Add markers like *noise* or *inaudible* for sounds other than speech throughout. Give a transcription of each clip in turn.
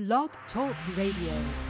Blog Talk Radio.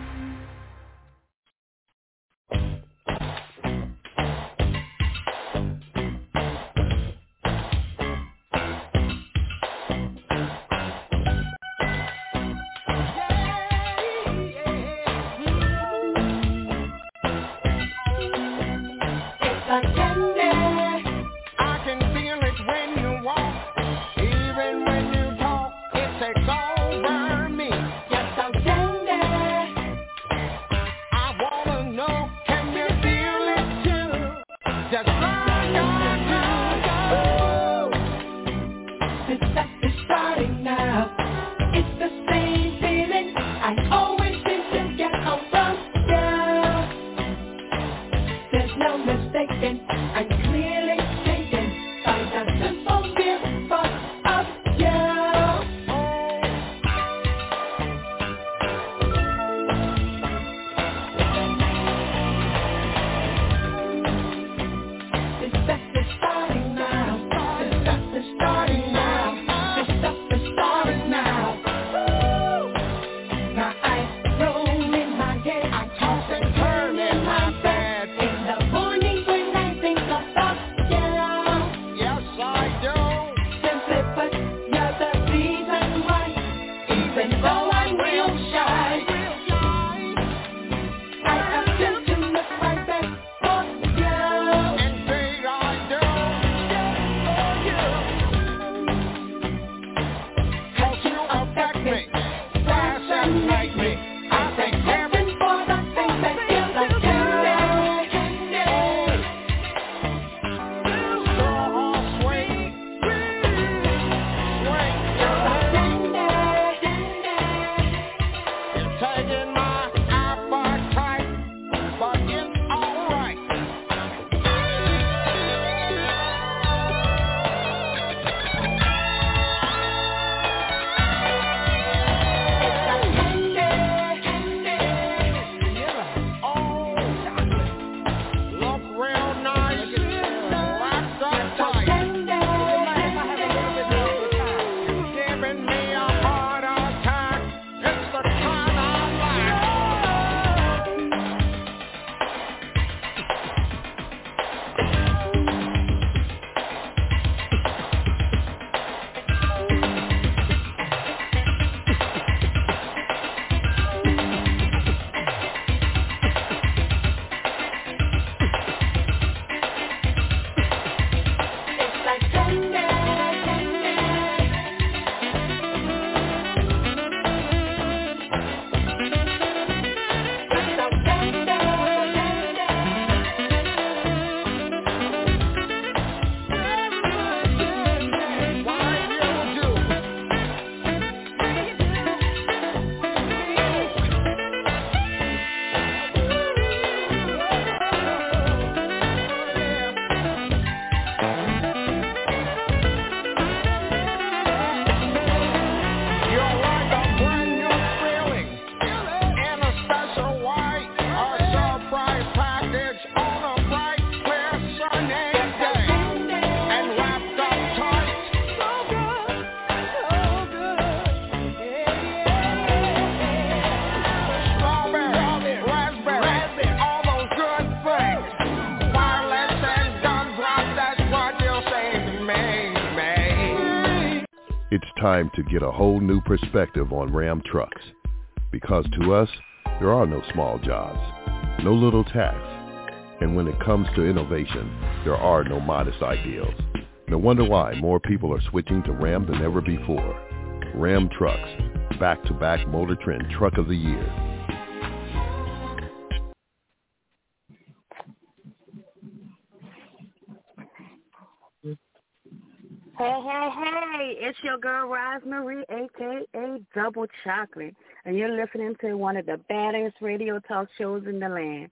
Time to get a whole new perspective on Ram trucks. Because to us, there are no small jobs, no little tasks. And when it comes to innovation, there are no modest ideals. No wonder why more people are switching to Ram than ever before. Ram Trucks, back-to-back Motor Trend Truck of the Year. Your girl Rosemary, aka Double Chocolate, and you're listening to one of the baddest radio talk shows in the land,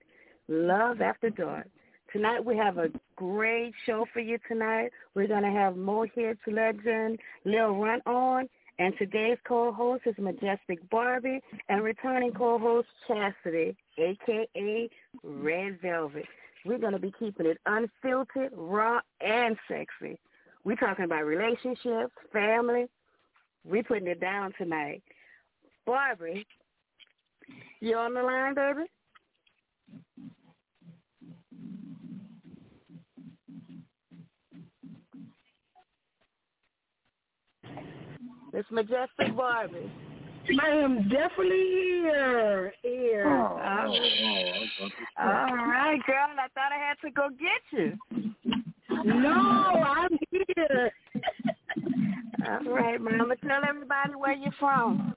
Love After Dark. Tonight we have a great show for you tonight. We're to have Mo Hits legend Lil Run on, and today's co-host is Majestic Barbie, and returning co-host Chastity, aka Red Velvet. We're to be keeping it unfiltered, raw, and sexy. We're talking about relationships, family. We're putting it down tonight. Barbie. You on the line, baby? It's Majestic Barbie. I am definitely here. Here. Oh, All right, girl. I thought I had to go get you. No, I'm here. All right, Mama. Tell everybody where you're from.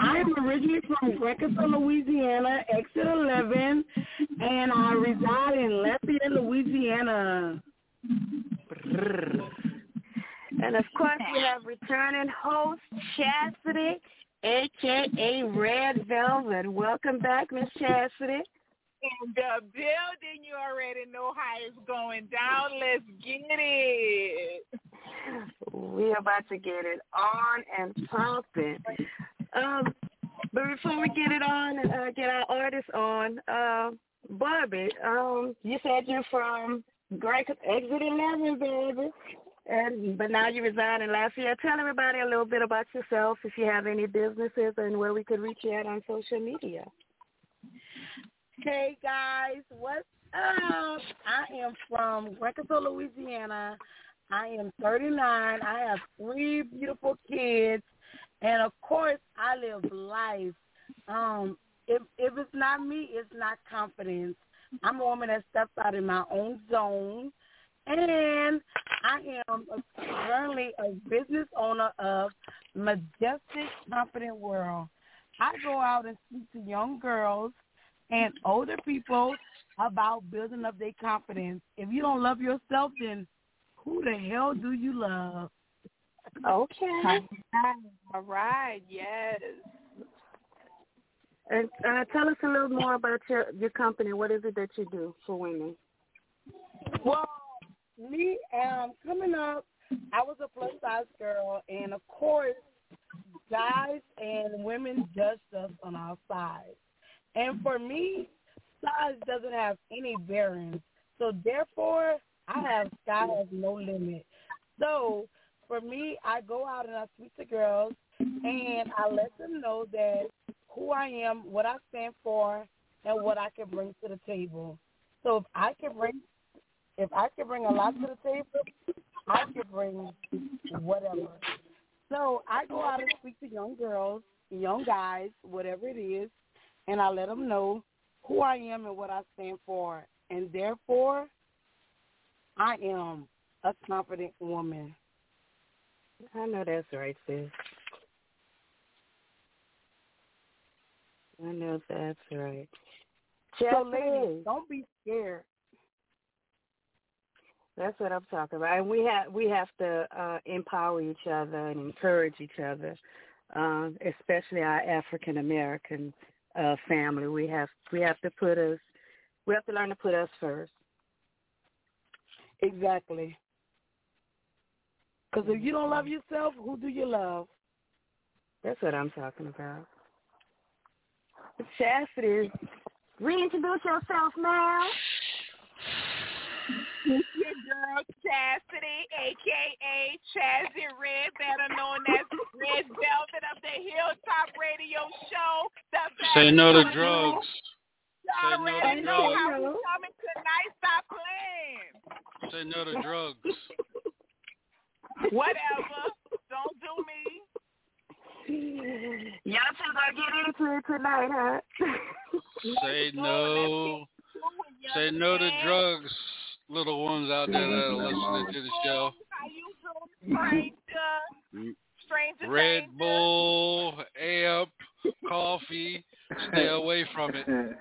I'm originally from Greco, Louisiana, exit 11, and I reside in Lafayette, Louisiana. And of course, we have returning host Chastity, aka Red Velvet. Welcome back, Miss Chastity. In the building, you already know how it's going down. Let's get it. We're about to get it on and pumping. Um, but before we get it on and uh, get our artists on, uh, Barbie, um, you said you're from Great Exit 11, baby. And but now you reside in Lafayette. Tell everybody a little bit about yourself, if you have any businesses, and where we could reach you at on social media. Hey guys, what's up? I am from Greco, Louisiana. I am 39. I have three beautiful kids, and of course, I live life. Um, if if it's not me, it's not confidence. I'm a woman that steps out in my own zone. And I am currently a business owner of Majestic Confident World. I go out and speak to young girls and older people about building up their confidence. If you don't love yourself, then who the hell do you love? Okay. All right. Yes. And uh, tell us a little more about your your company. What is it that you do for women? Well, me um coming up, I was a plus size girl, and of course, guys and women judged us on our size. And for me, size doesn't have any bearing. So therefore, I have sky has no limit. So for me, I go out and I speak to girls, and I let them know that who I am, what I stand for, and what I can bring to the table. So if I can bring if I can bring a lot to the table, I can bring whatever. So I go out and speak to young girls, young guys, whatever it is, and I let them know who I am and what I stand for. And therefore, I am a confident woman. I know that's right, sis. I know that's right. So, ladies, don't be scared. That's what I'm talking about. And we have we have to uh, empower each other and encourage each other, uh, especially our African American uh, family. We have we have to put us we have to learn to put us first. Exactly. Because if you don't love yourself, who do you love? That's what I'm talking about. Chastity, reintroduce yourself now. It's your girl Chastity, aka Chazzy Red, better known as Red Velvet of the Hilltop Radio Show. The Say no to drugs. Say no already to know drugs. how we coming tonight. Stop playing. Say no to drugs. Whatever. Don't do me. Y'all two gonna get into it tonight, huh? Say no. Say no to drugs, little ones out there that are listening to the show. How you doing, stranger? Stranger Red? Bull, amp, coffee. Stay away from it. *laughs*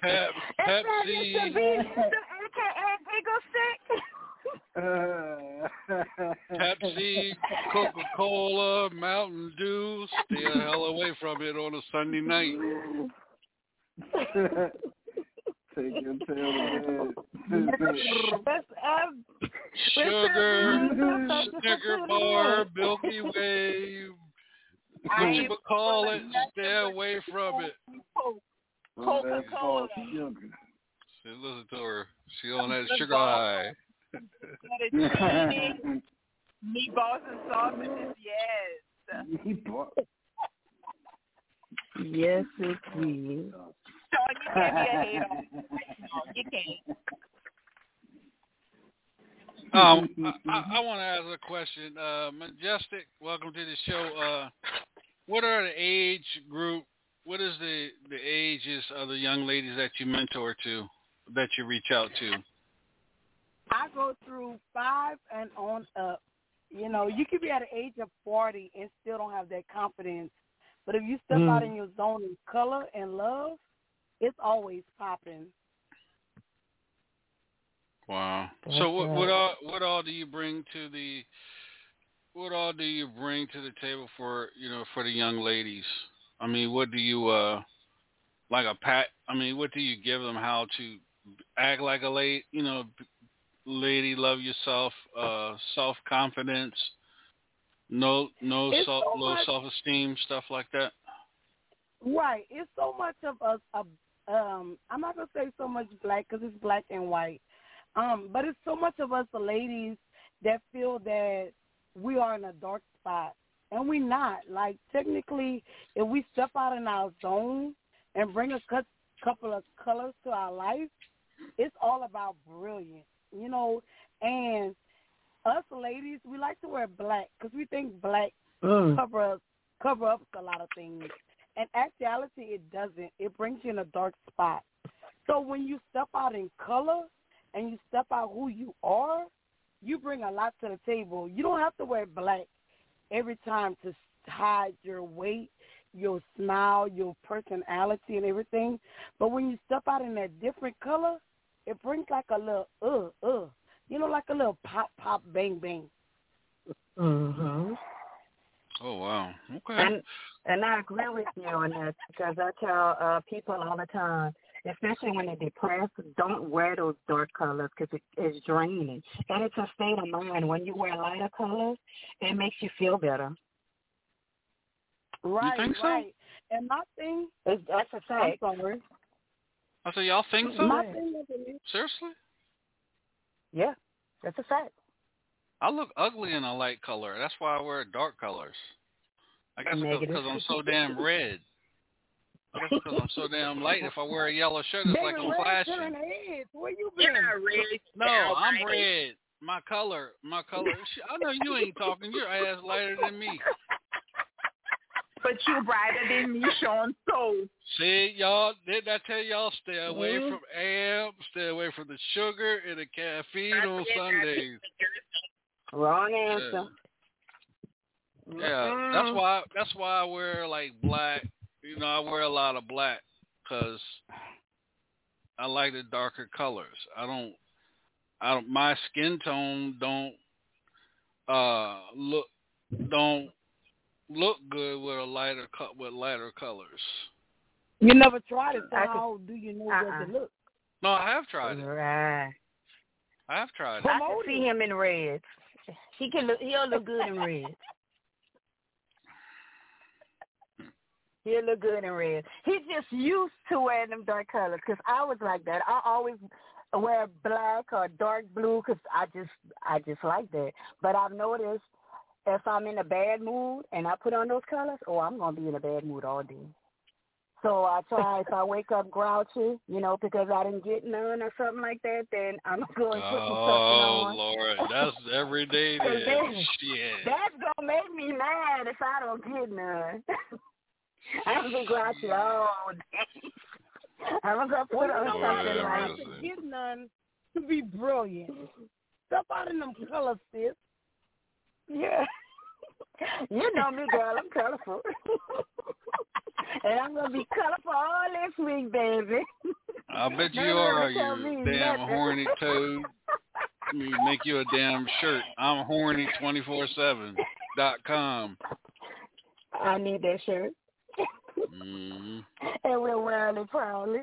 Pep, Pepsi, AKA Eagle Stick. Pepsi, Coca Cola, Mountain Dew. Stay the hell away from it on a Sunday night. Take your tail to That's, um, Sugar, Snicker *laughs* bar, Milky Way, what you call it. Stay away from it. Coca-Cola. Listen to her. She on that sugar high. Fettuccine, *laughs* meatballs and sausages. Yes. Meatballs. Yes, it is. Sean, you can't be a hater. No, you can't. Um, I, I want to ask a question. Uh, Majestic, welcome to the show. Uh, what are the age group? What is the the ages of the young ladies that you mentor to, that you reach out to? I go through five and on up. You know, you could be at the age of forty and still don't have that confidence. But if you step Mm. out in your zone in color and love, it's always popping. Wow. That's so what what all what all do you bring to the what all do you bring to the table for you know for the young ladies? I mean, what do you uh like a pat? I mean, what do you give them? How to act like a lady? You know, lady, love yourself, uh, self confidence, no no It's self so low self esteem, stuff like that. Right. It's so much of us. A, um, I'm not gonna say so much black because it's black and white. Um, but it's so much of us, the ladies, that feel that we are in a dark spot, and we're not. Like technically, if we step out in our zone and bring a cou- couple of colors to our life, it's all about brilliant, you know. And us ladies, we like to wear black because we think black Mm. cover up cover up a lot of things. In actuality, it doesn't. It brings you in a dark spot. So when you step out in color and you step out who you are, you bring a lot to the table. You don't have to wear black every time to hide your weight, your smile, your personality, and everything. But when you step out in that different color, it brings like a little uh uh, you know, like a little pop pop bang bang. Mhm. Oh wow. Okay. And and I agree with you on that because I tell uh, people all the time, especially when they're depressed, don't wear those dark colors because it, it's draining. And it's a state of mind. When you wear lighter colors, it makes you feel better. Right, think so? right. And my thing, It's, that's a I'm fact. sorry. I said, y'all think so? My Seriously? Yeah, that's a fact. I look ugly in a light color. That's why I wear dark colors. I guess Negative. because I'm so damn red. I guess because I'm so damn light. If I wear a yellow shirt, it's like Baby, I'm red flashing. head. Where you You're been? not red. No, Now, I'm red. My color, my color. I know you ain't talking. Your ass lighter than me. But you brighter than me, Sean. So See, y'all, didn't I tell y'all stay away Mhm. from amp, stay away from the sugar and the caffeine That's on it, Sundays. Wrong answer. Yeah, that's why. That's why I wear like black. You know, I wear a lot of black because I like the darker colors. I don't. I don't. My skin tone don't uh look don't look good with a lighter cut with lighter colors. You never tried it, so I could- how do you know Uh-uh. what to uh-uh. look? No, I have tried it. Right. I have tried it. I can see him in red. He can look. He'll look good in red. He'll look good in red. He's just used to wearing them dark colors. Cause I was like that. I always wear black or dark blue because I just I just like that. But I've noticed if I'm in a bad mood and I put on those colors, oh, I'm gonna be in a bad mood all day. So I try if I wake up grouchy, you know, because I didn't get none or something like that, then I'm *laughs* going to put something on. Oh on. Lord, *laughs* that's every day. And Then then- shit. That's gonna make me mad if I don't get none. *laughs* I'm gonna be grouchy all day. I'm gonna go put on you know what? something You don't Lord have like to mercy. get none to be brilliant. Step out in them colors, sis. Yeah. *laughs* You know me, girl. I'm colorful, *laughs* and I'm gonna be colorful all this week, baby. I bet you are, them tell you damn nothing. horny toad. Let me make you a damn shirt. I'm horny twenty four seven dot com. I need that shirt, Mm, and we're wearing it proudly.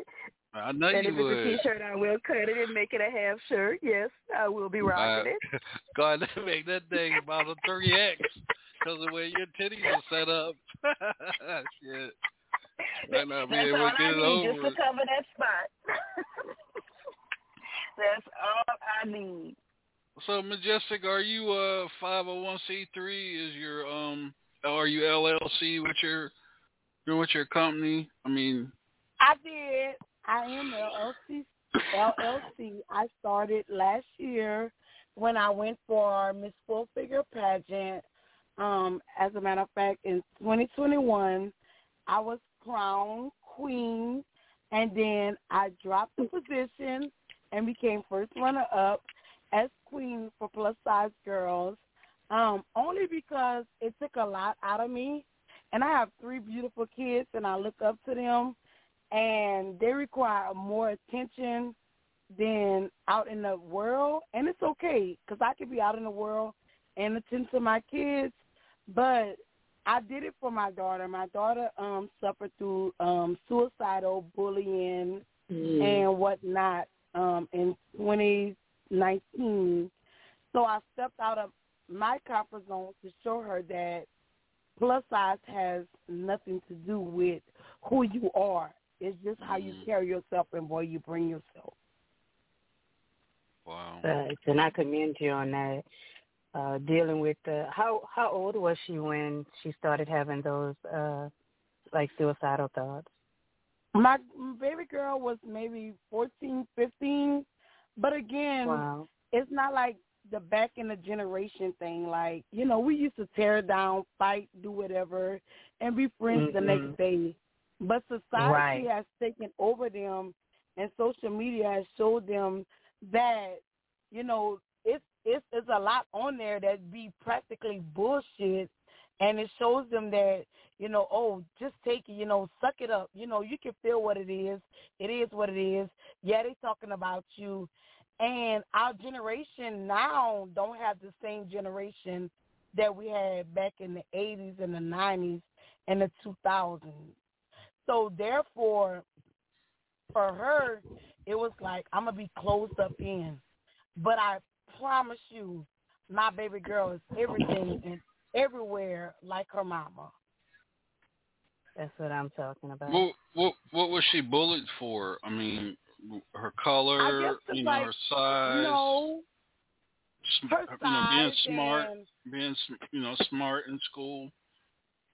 I know and you if would. it's a t-shirt, I will cut it and make it a half shirt. Yes, I will be rocking it. *laughs* God, make that thing about a three X because the way your titties are set up. *laughs* Shit. Might not be That's all I need over. just to cover that spot. *laughs* That's all I need. so majestic, are you a five hundred one c three? Is your um, are you LLC with your, with your company? I mean, I did. I am LLC. LLC. I started last year when I went for Miss Full Figure pageant. Um, as a matter of fact, in 2021, I was crowned queen, and then I dropped the position and became first runner up as queen for plus size girls. Um, only because it took a lot out of me, and I have three beautiful kids, and I look up to them, and they require more attention than out in the world, and it's okay because I could be out in the world and attend to my kids, but I did it for my daughter. My daughter um suffered through um suicidal bullying mm. and whatnot um in 2019. So I stepped out of my comfort zone to show her that plus size has nothing to do with who you are. It's just how you mm. carry yourself and where you bring yourself. Wow. Uh, and I commend you on that uh, dealing with the how how old was she when she started having those uh, like suicidal thoughts? My baby girl was maybe fourteen, fifteen, but again, wow. it's not like the back in the generation thing. Like you know, we used to tear down, fight, do whatever, and be friends mm-hmm. the next day. But society right. has taken over them, and social media has showed them that you know it's it's it's a lot on there that be practically bullshit. And it shows them that you know oh just take it you know suck it up. You know you can feel what it is. It is what it is. Yeah they talking about you. And our generation now don't have the same generation that we had back in the 80s and the 90s and the 2000s so therefore for her it was like i'm gonna be closed up in but i promise you, my baby girl is everything and everywhere like her mama. That's what I'm talking about. What what what was she bullied for? I mean, her color, you know, like, her size. No. Her you know, being smart, and, being you know smart in school.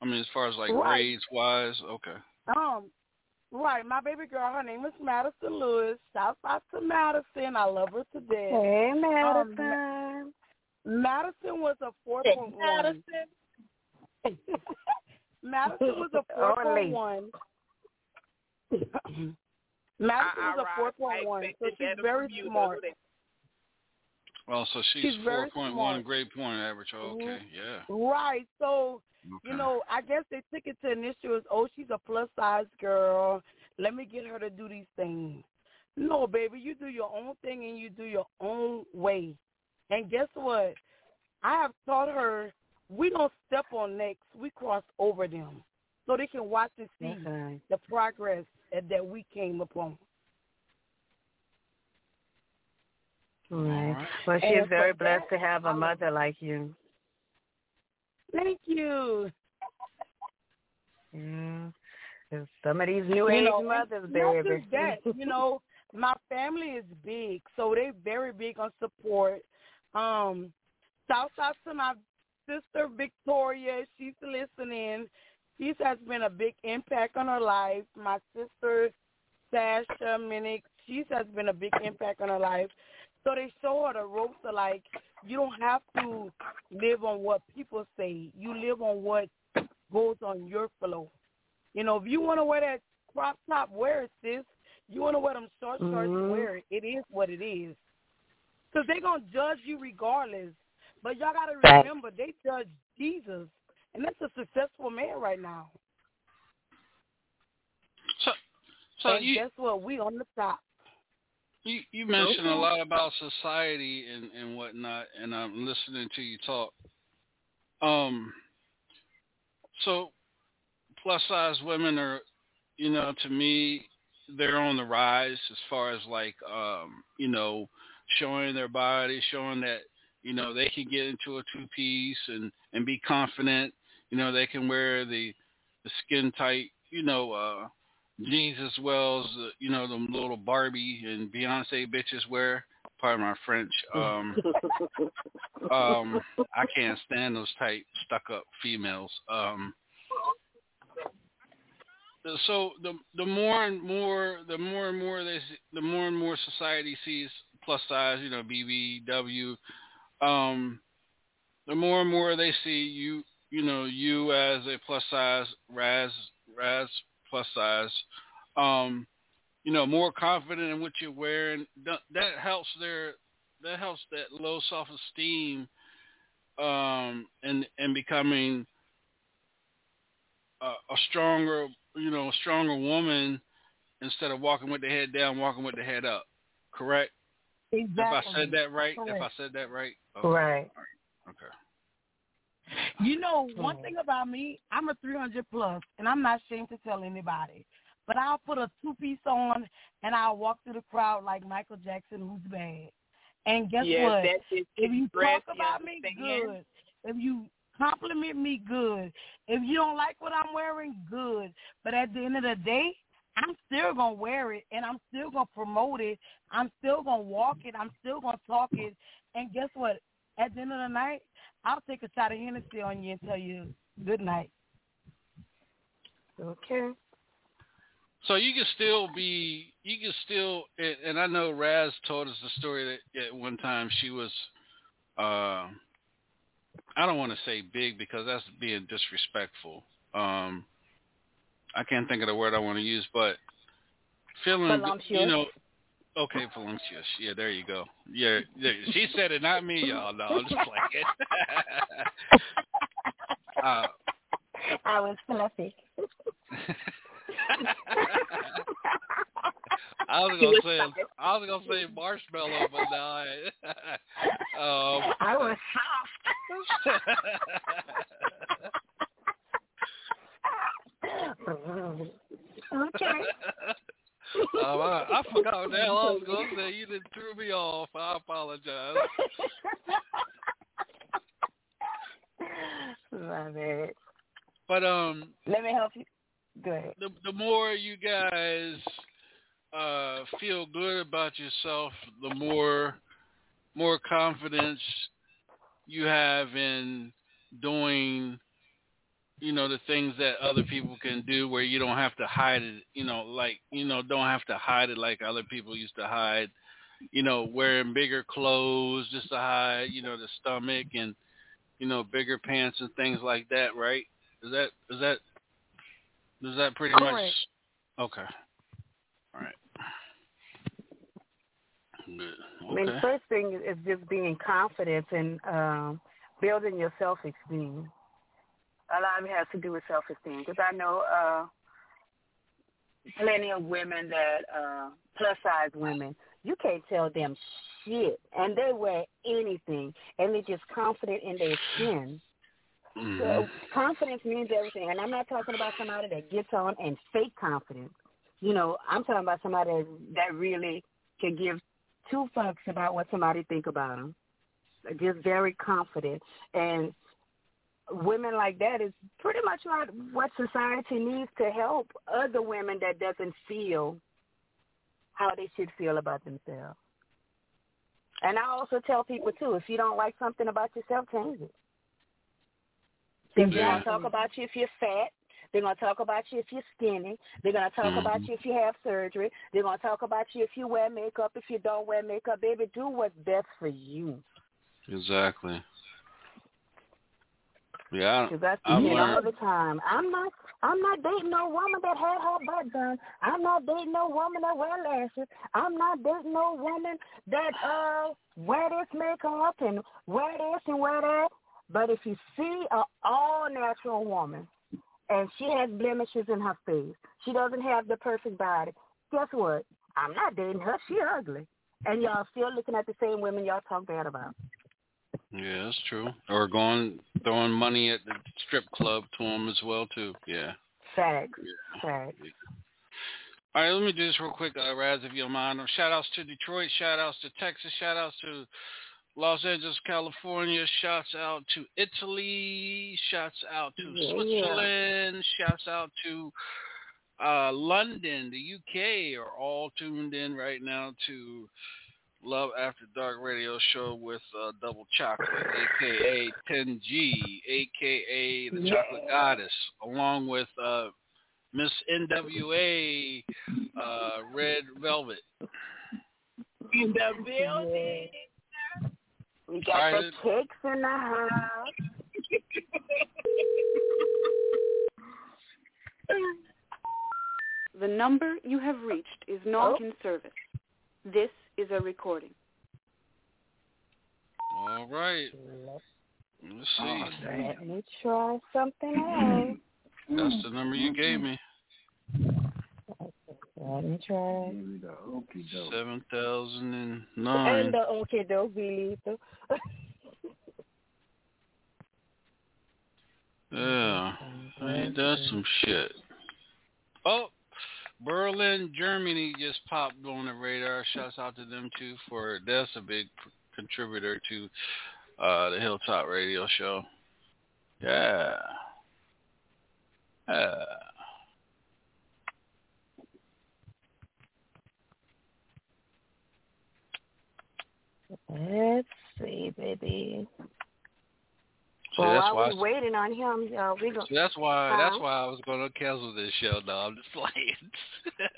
I mean, as far as like right. grades wise, okay. Um, Right, my baby girl, her name is Madison Lewis. Shout out to Madison. I love her to death. Hey, Madison. Um, Madison was a four point one. Madison. Madison was a four point one. *laughs* Madison was a *laughs* four point *laughs* one, so she's very smart. Well, so she's, she's four point one grade point average. Oh, okay, yeah. Right. So okay. you know, I guess they took it to an issue as, oh, she's a plus size girl. Let me get her to do these things. No, baby, you do your own thing and you do your own way. And guess what? I have taught her we don't step on necks, we cross over them, so they can watch and see okay. the progress that we came upon. Right. Well, she is very blessed to have a mother like you. Thank you. Yeah. Some of these new you age know, mothers, baby. Not just that, *laughs* you know, my family is big, so they very big on support. Um, shout out to my sister Victoria. She's listening. She has been a big impact on her life. My sister Sasha Minnick, she has been a big impact on her life. So they show her the ropes are like you don't have to live on what people say. You live on what goes on your flow. You know, if you want to wear that crop top, wear it, sis. You want to wear them short shorts, mm-hmm. wear it. It is what it is. Because they're going to judge you regardless. But y'all got to remember, they judge Jesus. And that's a successful man right now. So, so and you, guess what? We on the top. You you mentioned a lot about society and and whatnot, and I'm listening to you talk. Um, so plus size women are, you know, to me, they're on the rise as far as like, um, you know, showing their body, showing that you know they can get into a two piece and and be confident. You know, they can wear the the skin tight, you know, uh jeans as well as uh, you know them little Barbie and Beyonce bitches wear pardon my French. Um, *laughs* um, I can't stand those type stuck up females. Um, so the the more and more the more and more they the more and more society sees plus size, you know, BBW, um, the more and more they see you, you know, you as a plus size, Raz, Raz plus size, um, you know, more confident in what you're wearing. That, that helps their, that helps that low self esteem, um, and and becoming a, a stronger, you know, a stronger woman instead of walking with the head down, walking with the head up. Correct. Exactly. If I said that right, Correct. if I said that right, okay. Right. Okay. You know, one thing about me, I'm a 300 plus, and I'm not ashamed to tell anybody. But I'll put a two piece on, and I'll walk through the crowd like Michael Jackson, who's bad. And guess yes, what? If you talk about me good, if you compliment me good, if you don't like what I'm wearing, good. But at the end of the day, I'm still gonna wear it, and I'm still gonna promote it. I'm still gonna walk it. I'm still gonna talk it. And guess what? At the end of the night, I'll take a shot of Hennessy on you and tell you good night. Okay. So you can still be, you can still, and, and I know Raz told us the story that at one time she was, uh, I don't want to say big because that's being disrespectful. Um, I can't think of the word I want to use, but feeling, you know, okay, *laughs* voluptuous. Yeah, there you go. Yeah, she said it, not me, y'all. No, I'm just *laughs* playing. *laughs* uh, I was fluffy. I was gonna say. I was gonna say marshmallow, but now I, um, I was soft. okay. Um, I, I *laughs* forgot what the hell I was gonna say. You didn't threw me off. I apologize. *laughs* My bad. But um, Let me help you. Go ahead. the the more you guys uh feel good about yourself, the more more confidence you have in doing you know the things that other people can do where you don't have to hide it you know like you know don't have to hide it like other people used to hide you know wearing bigger clothes just to hide you know the stomach and you know bigger pants and things like that right? Is that is that is that pretty much okay. All right. Good. I mean, the first thing is just being confident and um, building your self-esteem. A lot of it has to do with self-esteem because I know uh, plenty of women that uh, plus-size women. You can't tell them shit, and they wear anything, and they're just confident in their skin. Mhm. So confidence means everything, and I'm not talking about somebody that gets on and fake confidence. You know, I'm talking about somebody that, that really can give two fucks about what somebody think about them. Just very confident, and women like that is pretty much like what society needs to help other women that doesn't feel how they should feel about themselves. And I also tell people too, if you don't like something about yourself, change it. They're Yeah. gonna talk about you if you're fat. They're gonna talk about you if you're skinny. They're gonna talk about Mhm. you if you have surgery. They're gonna talk about you if you wear makeup. If you don't wear makeup, baby, do what's best for you. Exactly. Yeah. Because that's I've you all the time. I'm not. I'm not dating no woman that had her butt done. I'm not dating no woman that wear lashes. I'm not dating no woman that uh wear this makeup and wear this and wear that. But if you see a all natural woman and she has blemishes in her face, she doesn't have the perfect body. Guess what? I'm not dating her. She ugly. And y'all still looking at the same women y'all talk bad about. Yeah, that's true. Or going throwing money at the strip club to them as well too. Yeah. Facts. Facts. All right, let me do this real quick, uh, Raz, if you don't mind. Shout outs to Detroit, shout outs to Texas, shout outs to Los Angeles, California, shouts out to Italy, shouts out to Yeah. Switzerland, shouts out to uh, London, the UK are all tuned in right now to Love After Dark radio show with uh, Double Chocolate, aka 10G, aka the Yeah. Chocolate Goddess, along with uh, Miss NWA, uh, Red Velvet. In the building. We got Alright. the cakes in the house. The number you have reached is not Oh. in service. This is a recording. All right. Let's see. Oh, let me try something else. That's the number you gave me. Let me try. Maybe the okey doke. Seven thousand and And the okay, doke, Lito. Yeah, ain't that some shit? Oh, Berlin, Germany just popped on the radar. Shouts out to them too for that's a big contributor to uh the Hilltop Radio Show. Yeah. Yeah. Let's see, baby. See, well, that's while why. we waiting on him, uh, we go. see, that's why. That's why I was gonna cancel this show. No, I'm just playing.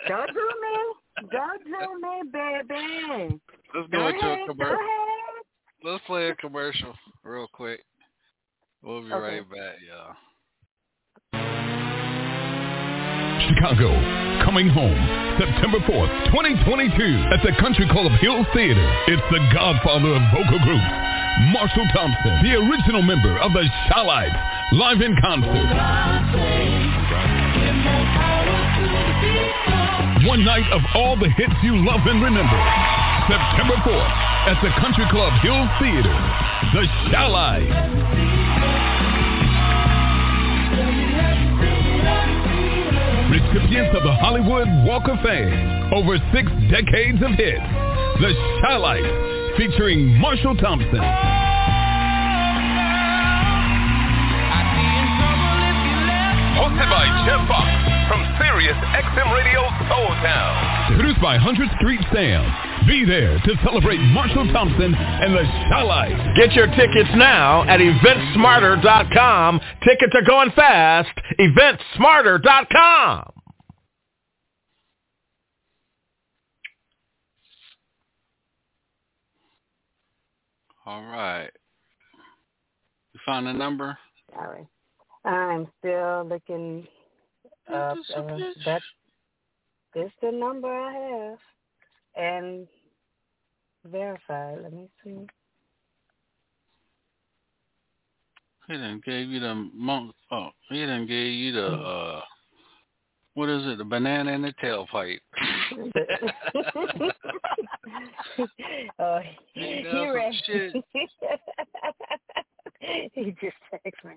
Don't do me. Don't do me, baby. Let's Go go into ahead. a commercial. Let's play a commercial real quick. We'll be Okay. right back, y'all. Chicago, coming home September 4th, 2022 at the Country Club Hills Theater. It's the godfather of vocal groups, Marshall Thompson, the original member of the Chi-Lites, live in concert. One night of all the hits you love and remember. September 4th at the Country Club Hills Theater. The Chi-Lites. Recipients of the Hollywood Walk of Fame. Over six decades of hits. The Chi-Lites featuring Marshall Thompson. Hosted by Jeff Fox from Sirius XM Radio Soul Town. Produced by 100th Street Sam. Be there to celebrate Marshall Thompson and the Chi-Lites. Get your tickets now at eventsmarter.com. Tickets are going fast. eventsmarter.com. All right. You found the number? Sorry. I'm still looking up. A Uh, bitch. that this the number I have, and verified. Let me see. He done gave you the monk. Oh, he done gave you the uh, what is it? The banana and the tailpipe. *laughs* *laughs* oh, He he, does read. shit. *laughs* he just texted me.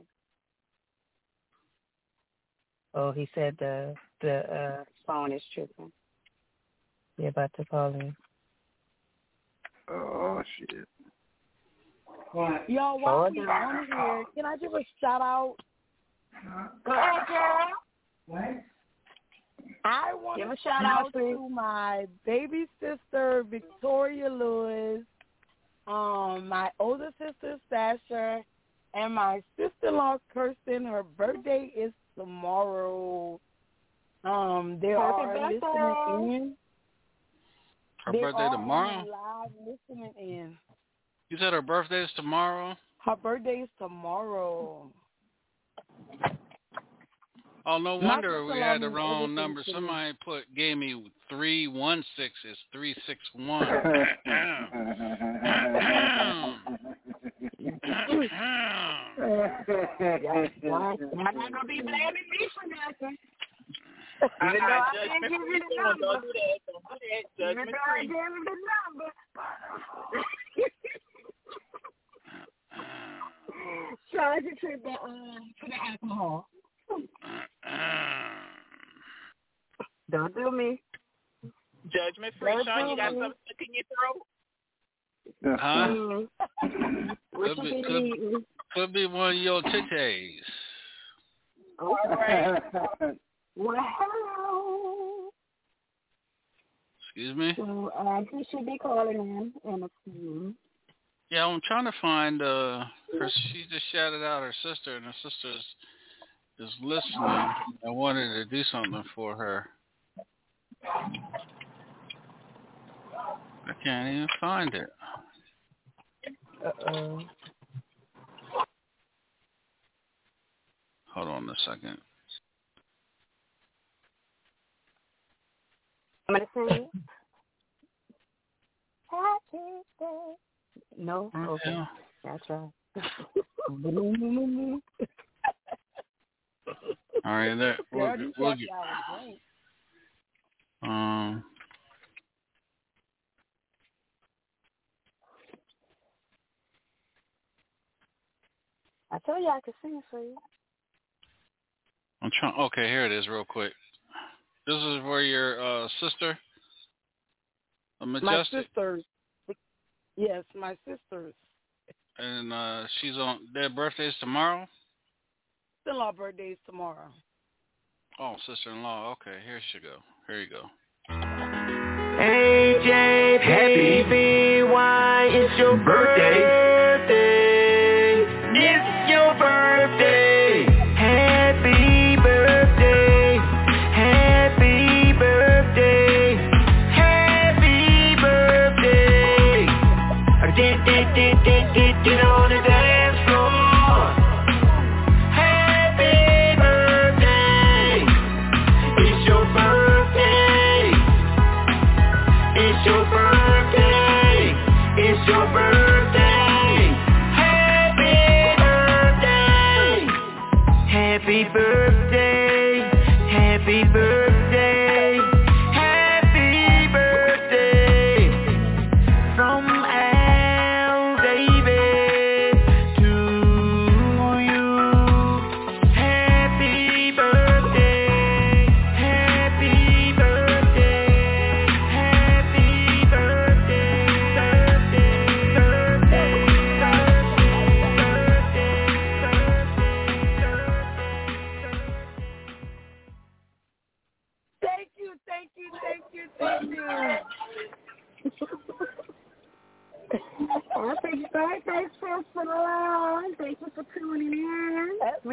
Oh, he said the the uh, phone is tripping. You're about to call him. Oh shit. Yo, while Hold we on. on here, can I give a shout out? Go ahead, girl. What? I want to Give to a shout shout out, out please. to my baby sister Victoria Lewis, um, my older sister Sasha, and my sister-in-law Kirsten. Her birthday is tomorrow. Um, they Happy are birthday. listening in. Her They birthday tomorrow. Live listening in. You said her birthday is tomorrow. Her birthday is tomorrow. Oh, no wonder we had the wrong number. Somebody put gave me three one six. It's three six one. Y'all not gonna be blaming me for nothing. Even though I didn't give *laughs* you the number. Don't do that. Don't do that. Even Judgment though I free. gave you the number. Trying to treat the um for the alcohol. Don't do me. Judgment free, Don't Sean. You got me. something stuck in your throat? Huh? Mm. Could you be, could, could be one of your titties. Okay. *laughs* Well. Excuse me. So uh, he should be calling in in a few. Yeah, I'm trying to find uh her she just shouted out her sister and her sister is, is listening. I wanted to do something for her. I can't even find it. Uh-oh. Hold on a second. I'm gonna sing. Happy day. No, okay, Yeah. that's right. All right, there. *laughs* We'll, we'll get, y'all was great. um. I told you I could sing it for you. I'm trying. Okay, here it is, real quick. This is for your uh, sister, My sisters. Yes, my sisters. and uh, she's on. Their birthday's tomorrow. Still-in-law birthdays tomorrow. Oh, sister-in-law. Okay, here she go. Here you go. AJ, happy why it's your birthday. It's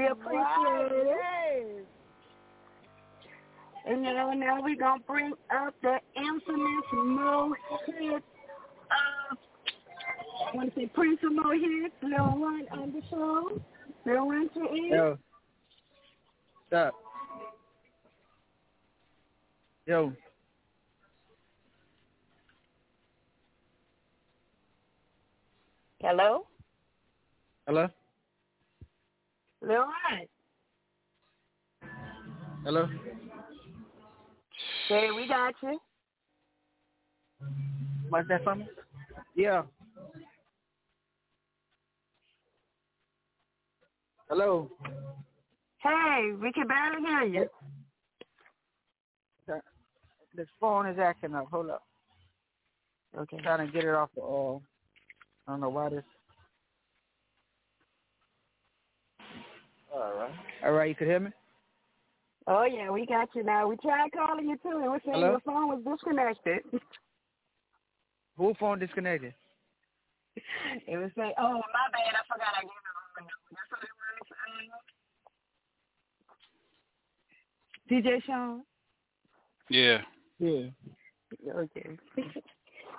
We appreciate it. Yes. And now, now we're going to bring up the infamous Mo Hits. Uh, I want to say Prince of Mo Hits, Lil One on the show. Lil One to in. Yo. Stop. Yo. Hello? Hello? Lil. Hello? Hey, we got you. What's that from? Yeah. Hello? Hey, we can barely hear you. This phone is acting up. Hold up. Okay. Trying to get it off the uh I don't know why this All right. All right, you could hear me? Oh, yeah, we got you now. We tried calling you, too. It was saying Hello? your phone was disconnected. *laughs* Who phone disconnected? *laughs* it was saying, oh, my bad. I forgot I gave it the wrong number. That's what it was. Uh, DJ Sean? Yeah. Yeah. Okay. *laughs*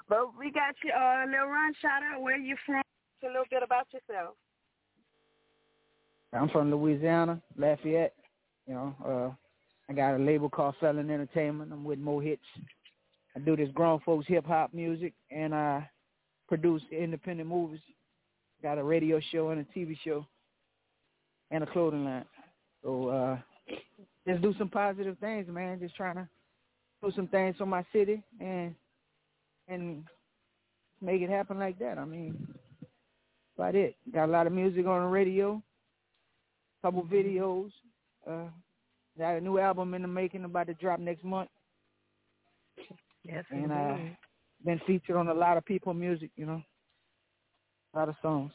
but we got you, uh, Lil Ron, shout out where you from. A little bit about yourself. I'm from Louisiana, Lafayette. You know, uh, I got a label called Felon Entertainment. I'm with Mo Hits. I do this grown folks hip hop music, and I produce independent movies. Got a radio show and a TV show, and a clothing line. So uh, just do some positive things, man. Just trying to do some things for my city and and make it happen like that. I mean, about it. Got a lot of music on the radio, couple videos. Uh, got a new album in the making, about to drop next month. Yes, and uh, been featured on a lot of people music, you know, a lot of songs.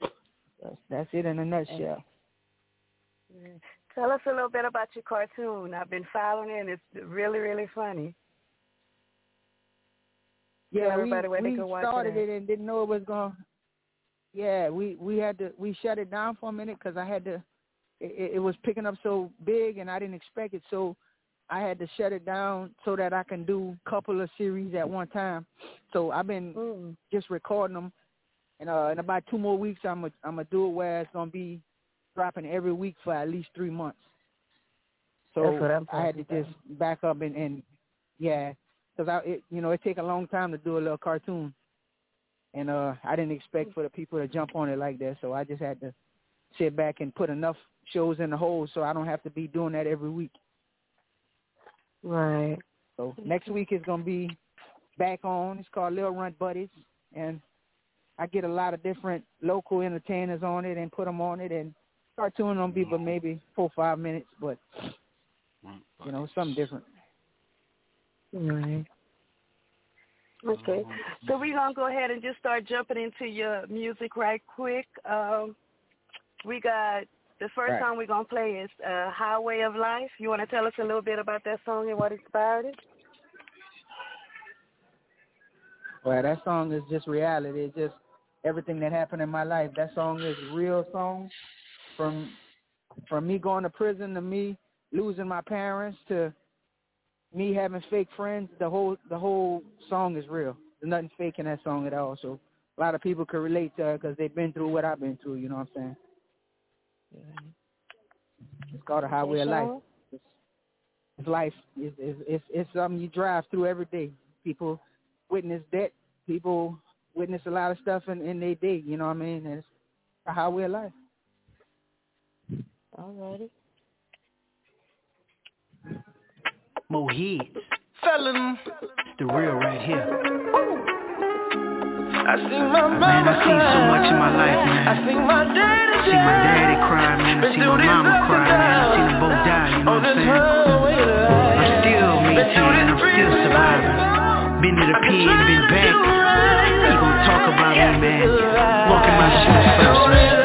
That's, that's it in a nutshell. Tell us a little bit about your cartoon. I've been following it, and it's really, really funny. Yeah, everybody we, where they we started it. it and didn't know it was going. Yeah, we we had to we shut it down for a minute because I had to. It, it was picking up so big and I didn't expect it, so I had to shut it down so that I can do a couple of series at one time. So I've been Mm. just recording them, and uh, in about two more weeks, I'm a, I'm gonna do it where it's gonna be dropping every week for at least three months. So That's what I'm I had to talking just back up and, and yeah, because I it, you know it take a long time to do a little cartoon, and uh I didn't expect for the people to jump on it like that, so I just had to sit back and put enough shows in the hole so I don't have to be doing that every week. Right. So next week is gonna be back on. It's called Lil Runt Buddies, and I get a lot of different local entertainers on it and put them on it and start cartoon on people maybe four five minutes, but you know something different. Right. Okay. So we're going to go ahead and just start jumping into your music right quick. Um, we got the first Right. song we're going to play is uh, Highway of Life. You want to tell us a little bit about that song and what inspired it? Well, that song is just reality. It's just everything that happened in my life. That song is a real song. From from me going to prison to me losing my parents to me having fake friends. The whole the whole song is real. There's nothing fake in that song at all. So a lot of people can relate to it because they've been through what I've been through. You know what I'm saying? Yeah. It's called a highway of life. It's, it's life. It's, it's it's it's something you drive through every day. People witness that. People witness a lot of stuff in, in their day. You know what I mean? And it's a highway of life. Alrighty. Mo Hits. Felon. The real right here. I see my Man, I seen so much in my life, man. I see my daddy I seen my daddy cry, man. I seen my mama cry, man. I seen them both die, you know what I'm saying? I'm still maintaining, I'm still surviving. Been to the pin, been back. You gon' talk about me, man. Walking my shoes first, man.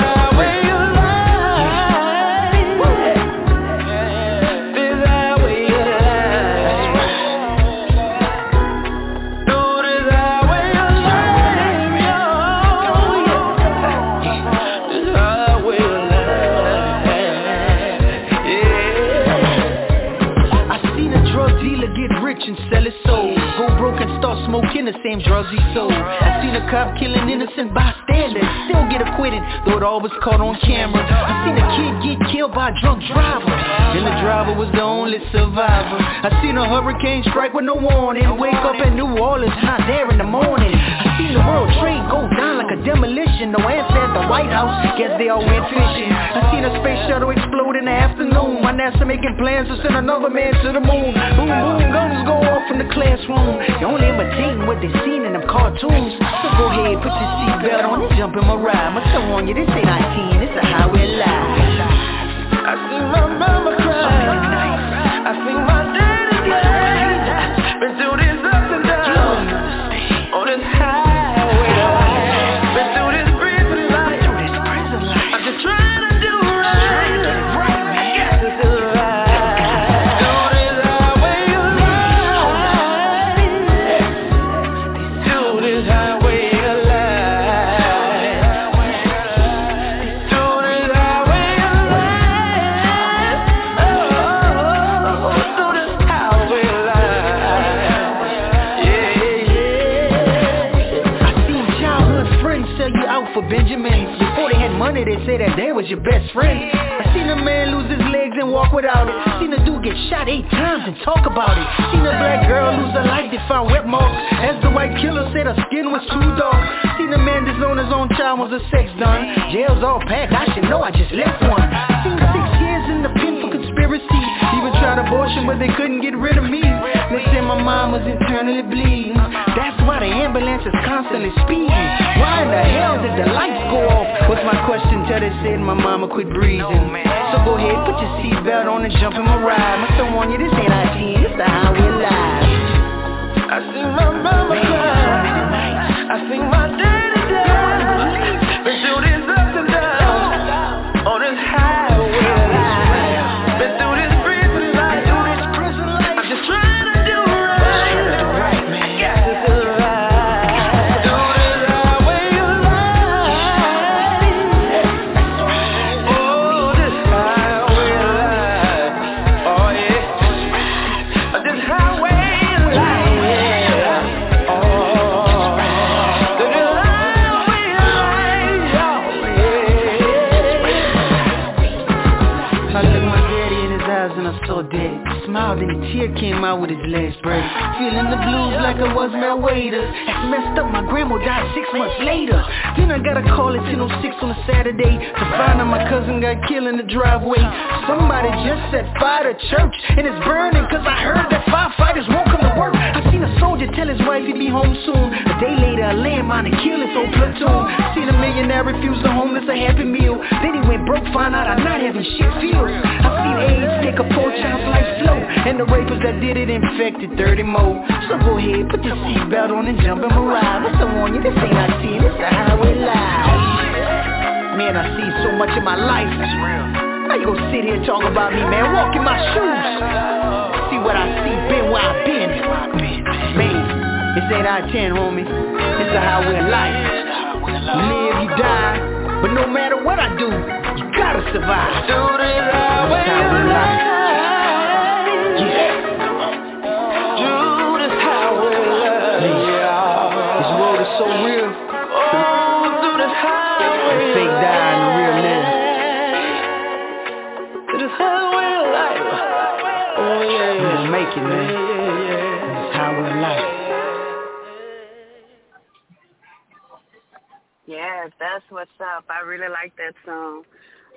Same sold. I seen a cop killing innocent bystanders, still get acquitted, though it all was caught on camera. I seen a kid get by a drunk driver, and the driver was the only survivor. I seen a hurricane strike with no warning, wake up in New Orleans, not there in the morning. I seen the World Trade go down like a demolition, no answer at the White House, guess they all went fishing. I seen a space shuttle explode in the afternoon, my NASA making plans to send another man to the moon. Boom, boom, guns go off in the classroom. You only imitating what they seen in them cartoons. So go ahead, put your seatbelt on and jump in my ride. Tell on you, this ain't 19, it's a highway life. I was your best friend. I seen a man lose his legs and walk without it. Seen a dude get shot eight times and talk about it. Seen a black girl lose her life, they found wet marks. As the white killer said her skin was too dark. Seen a man disown his own child was a sex done. Jail's all packed, I should know I just left one. Conspiracy. Even tried abortion, but they couldn't get rid of me. They said my mom was internally bleeding. That's why the ambulance is constantly speeding. Why in the hell did the lights go off? Was my question till they said my mama quit breathing. So go ahead, put your seatbelt on and jump in my ride. My son warn you, this ain't I-10, it's the highway life. I see my mama cry. I see my Came out with his last breath Feeling the blues like I was Mel Waiters That's messed up, my grandma died six months later. Then I got a call at 10.06 on a Saturday To find out my cousin got killed in the driveway. Somebody just set fire to church And it's burning cause I heard that firefighters won't come soldier tell his wife he'd be home soon. A day later a landmine and kill his whole platoon. Seen a millionaire refuse the homeless a happy meal. Then he went broke, found out I'm not having shit feels I seen AIDS take a poor child's life slow. And the rapers that did it infected 30 more. So go ahead, put your seatbelt on and jump in my ride. What's I warn you, this ain't I see, this the highway live Man, I see so much in my life. How you gonna sit here and talk about me, man? Walk in my shoes what I see, been where I've been. Man, this ain't I 10, homie. It's the highway of life. Live, you die But no matter what I do You gotta survive. Do this highway of life Yes, that's what's up. I really like that song.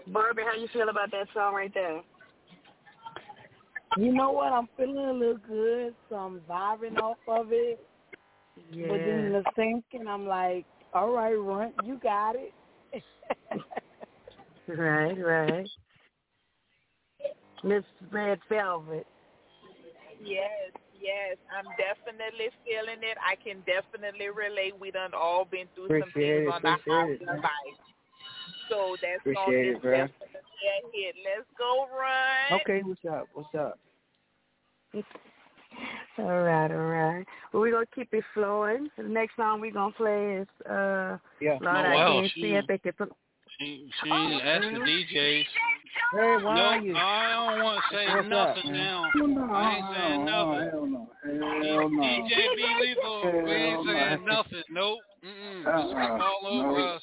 Barbie, how you feel about that song right there? You know what? I'm feeling a little good, so I'm vibing off of it. Yeah. But then the thinking, I'm like, all right, Runt, you got it. *laughs* *laughs* Right, right. Miss Red Velvet. Yes, yes, I'm definitely feeling it. I can definitely relate. We done all been through some things it, on the appreciate it, house man. life. So that's song Appreciate is it, bro. definitely a hit. Let's go, run. Okay, what's up? What's up? *laughs* All right, all right. Well, we're going to keep it flowing. The next song we're going to play is, uh, Yeah. Lord, Oh, I can't she- see. I think it's, She, she ain't asked the DJs. Hey, why no, are you? I don't want to say What's nothing man? now. No, I ain't saying nothing. Hell no. Hell no. DJ B Lethal, we ain't Hell saying no. nothing. Nope. Mm-mm. Uh-uh. It's all over No. us.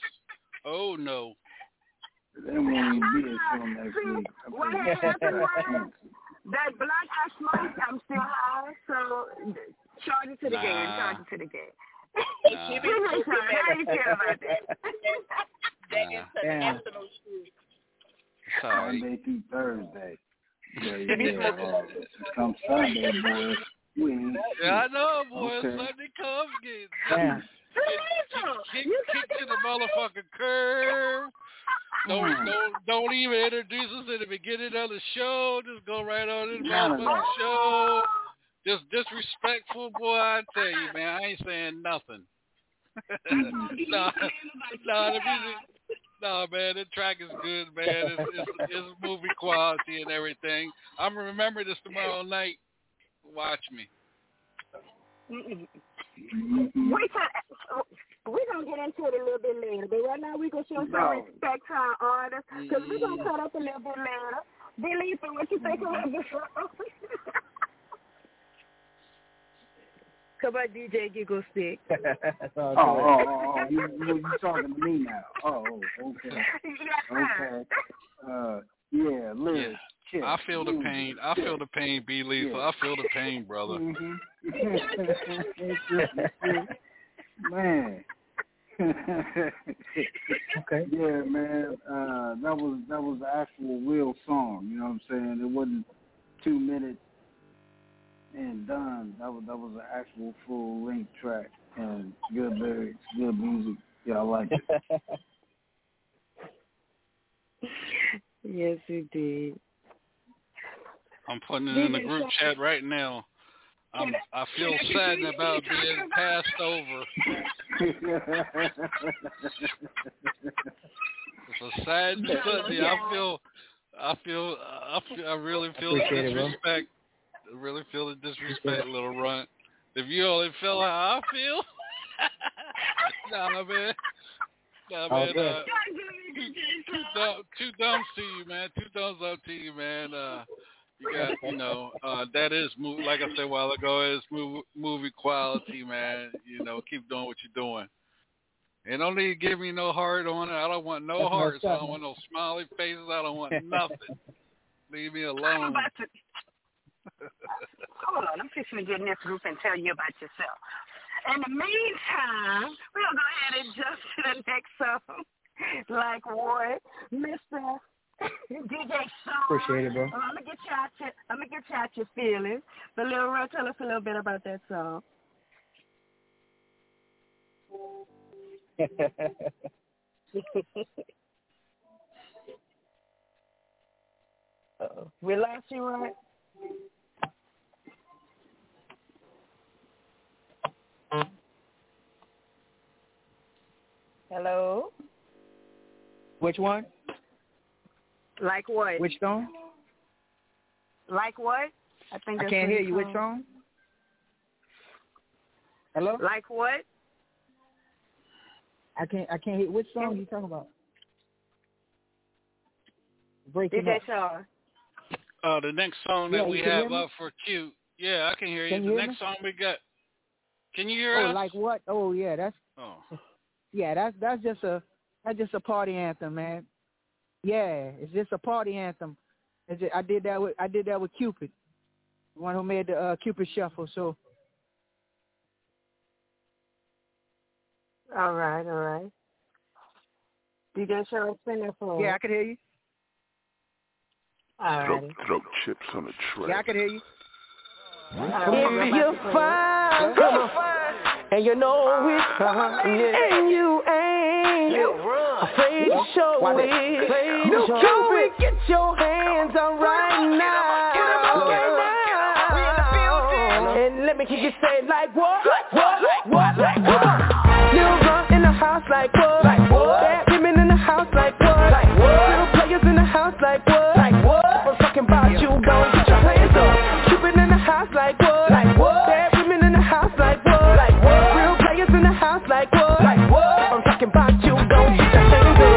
Oh no. There won't even be a show next week. What happened was that black I smoked, I'm still high, so charge it to the game. Charge it to the game. Nah. *laughs* Give me a shot. How you feel about that? *laughs* That Nah. international shit. It's. Monday through Thursday. Yeah, *laughs* yeah. Uh, come Sunday, boys. We Yeah, I know, boy. Okay. Sunday comes get Damn. kick, kick to the motherfucking curb. Don't, don't don't even introduce us in the beginning of the show. Just go right on in the None of motherfucking show. Just disrespectful, boy. I tell you, man. I ain't saying nothing. *laughs* nah, nah, the music, nah, man. The track is good, man. It's, it's, it's movie quality and everything. I'm gonna remember this tomorrow night. Watch me. Mm-hmm. We can, we're going to get into it a little bit later, but right now we're going to show some No. respect to our artists because we're going to mm. cut up a little bit later. Billy, so what you think about this? *laughs* Come on, DJ Giggle Stick. *laughs* Oh, oh, oh, oh, you, you, you talking to me now? Oh, okay, *laughs* okay. Uh, yeah, Liz, Yeah. chill. I feel the Mm, pain. I feel the pain, B. Lethal. I feel the pain, brother. Mhm. It's just- it's- man. *laughs* Okay. Yeah, man. Uh, that was that was the actual real song. You know what I'm saying? It wasn't two minutes and done. That was that was an actual full length track and good lyrics, good music. Yeah, I like it. *laughs* yes, you did. I'm putting it in the group chat right now. I'm, I feel sad about being passed over. It's a sad *laughs* Sunday. I feel, I feel, I feel, I really feel the Appreciate disrespect. I really feel the disrespect, little runt. If you only feel how I feel, *laughs* nah, man. Nah, All man. good. Uh, two, two, thumb, two thumbs to you, man. Two thumbs up to you, man. Uh, you got, you know, uh, that is move. Like I said a while ago, it's mov movie quality, man. You know, keep doing what you're doing. And don't need to give me no heart on it. I don't want no That's hearts. messed I don't want no smiley faces. I don't want *laughs* nothing. Leave me I'm alone. about to, Hold on, I'm fixing to get in this group and tell you about yourself. In the meantime, we'll go ahead and jump to the next song. *laughs* Like what, Mister *laughs* DJ Sean? Appreciate it, bro. Well, I'm gonna get you out your, I'm gonna get you out your feelings. But Lil Ro, tell us a little bit about that song. *laughs* Uh-oh. We lost you, right? Hello? Which one? Like what? Which song? Like what? I think I can't hear you. Which called. song? Hello? Like what? I can't. I can't hear. Which song you talking about? Breaking DJ up. Shaw. Uh, the next song that you we have up for Q. Yeah, I can hear you. Can the you hear next me? song we got. Can you hear Oh, us? like what? Oh, yeah. That's Oh. Yeah. That's that's just a that's just a party anthem, man. Yeah, it's just a party anthem. It's just, I did that with I did that with Cupid, the one who made the uh, Cupid Shuffle. So All right, all right. DJ Shaw, spin that for yeah, I us. could hear you. All Throw, throw chips on a tray. Yeah, I can hear you. If you're fine, come on, and you know it's *laughs* fine, and you ain't afraid to show it, New Cupid, get your hands on right now, and let me hear you say like what, what, what, like what, Lil Ron uh, in the house like what, like what, bad women in the house like what, like what, little players in the house like what, like what, I'm talking about you, gon' get your hands up, Cupid in the house like what, like what, bad women in the house like what, like what, real players in the house like what, like what, I'm talking about you, gon' get your hands up.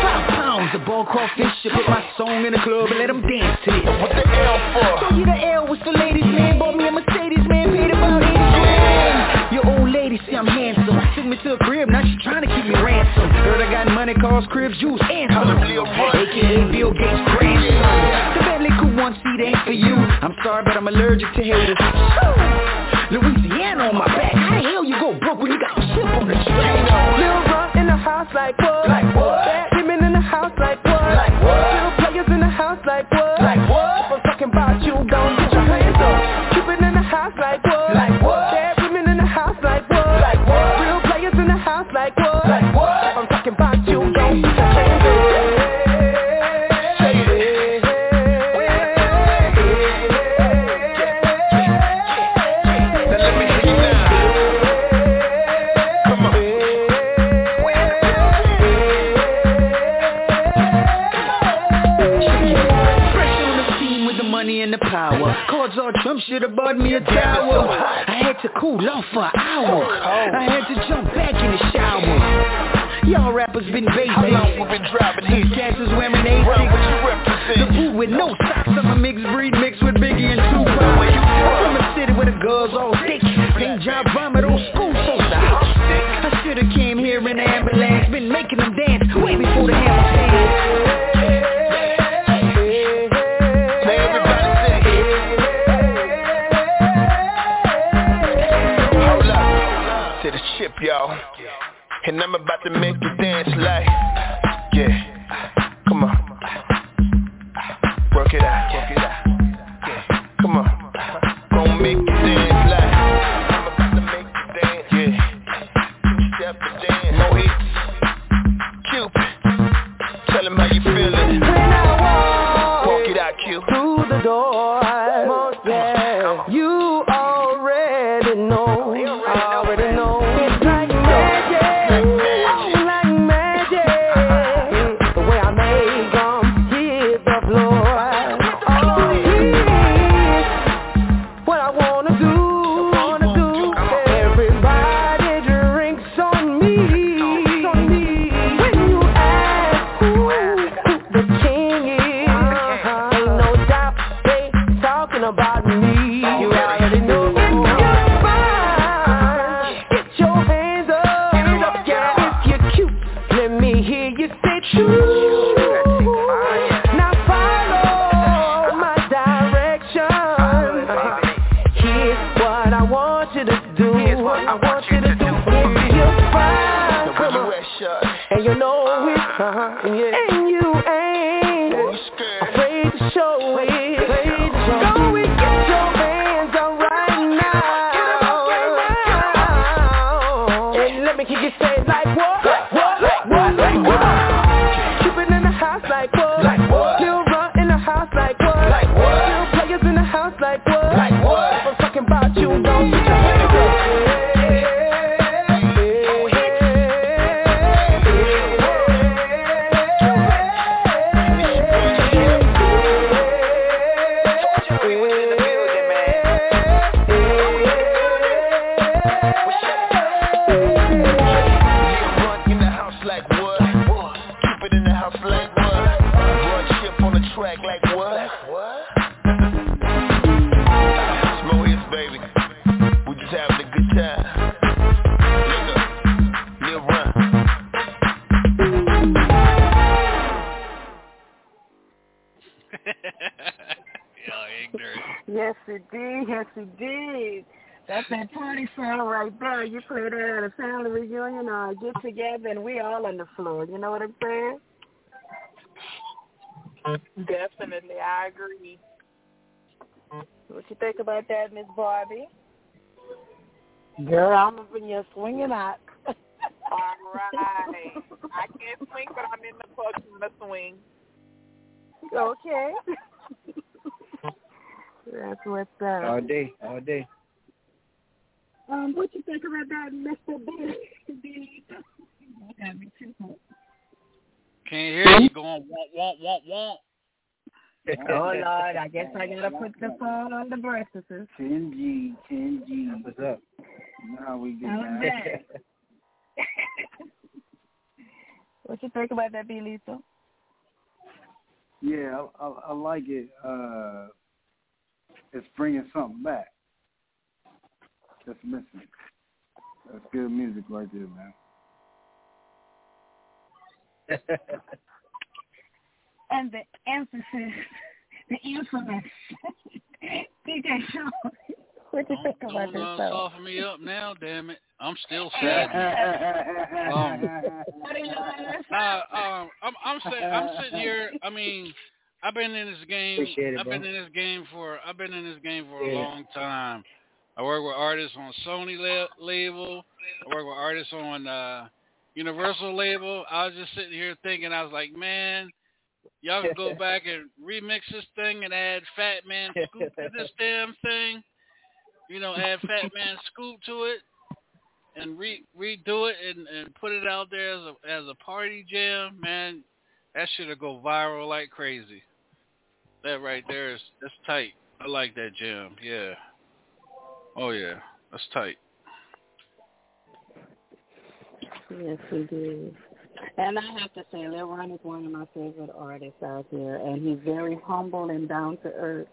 Five pounds of ball crawfish Should put my song in the club and let them dance to it. What the L for? Told you the L was for Your old lady say I'm handsome. Took me to a crib, now she trying to keep me ransom. Heard I got money, cars, cribs, juice, and hoes. AKA Bill Gates' grandson The Bentley cool one seat ain't for you. I'm sorry, but I'm allergic to haters. Louisiana on my back. How the hell you go broke when you got a chip on the track? Lil Ron in the house like what? Like what? Bad bought me a. I had to cool off for an hour. I had to jump back in the shower. Y'all rappers been basic. How long we been driving These is wearing I guess I gotta put the phone on the verses. 10G, 10G. What's up? You know how we get Oh, *laughs* what you think about that, B Lethal? Yeah, I, I, I like it. Uh, it's bringing something back. That's missing. That's good music right there, man. *laughs* And the emphasis, the infamous DJ Sean. What you think about Don't this uh, soften me up now, damn it. I'm still sad. um, nah, um, I'm I'm sitting I'm sitting here. I mean, I've been in this game. Appreciate it, I've been bro. in this game for I've been in this game for a Yeah. long time. I work with artists on Sony la- label. I work with artists on uh, Universal label. I was just sitting here thinking. I was like, man, y'all can go *laughs* back and remix this thing and add Fat Man Scoop to this *laughs* damn thing. You know, add Fat Man Scoop to it and re redo it and, and put it out there as a as a party jam, man, that should go viral like crazy. That right there is that's tight. I like that jam. Yeah. Oh yeah, that's tight. Yes, he did. And I have to say, Lil Ron is one of my favorite artists out here, and he's very humble and down to earth.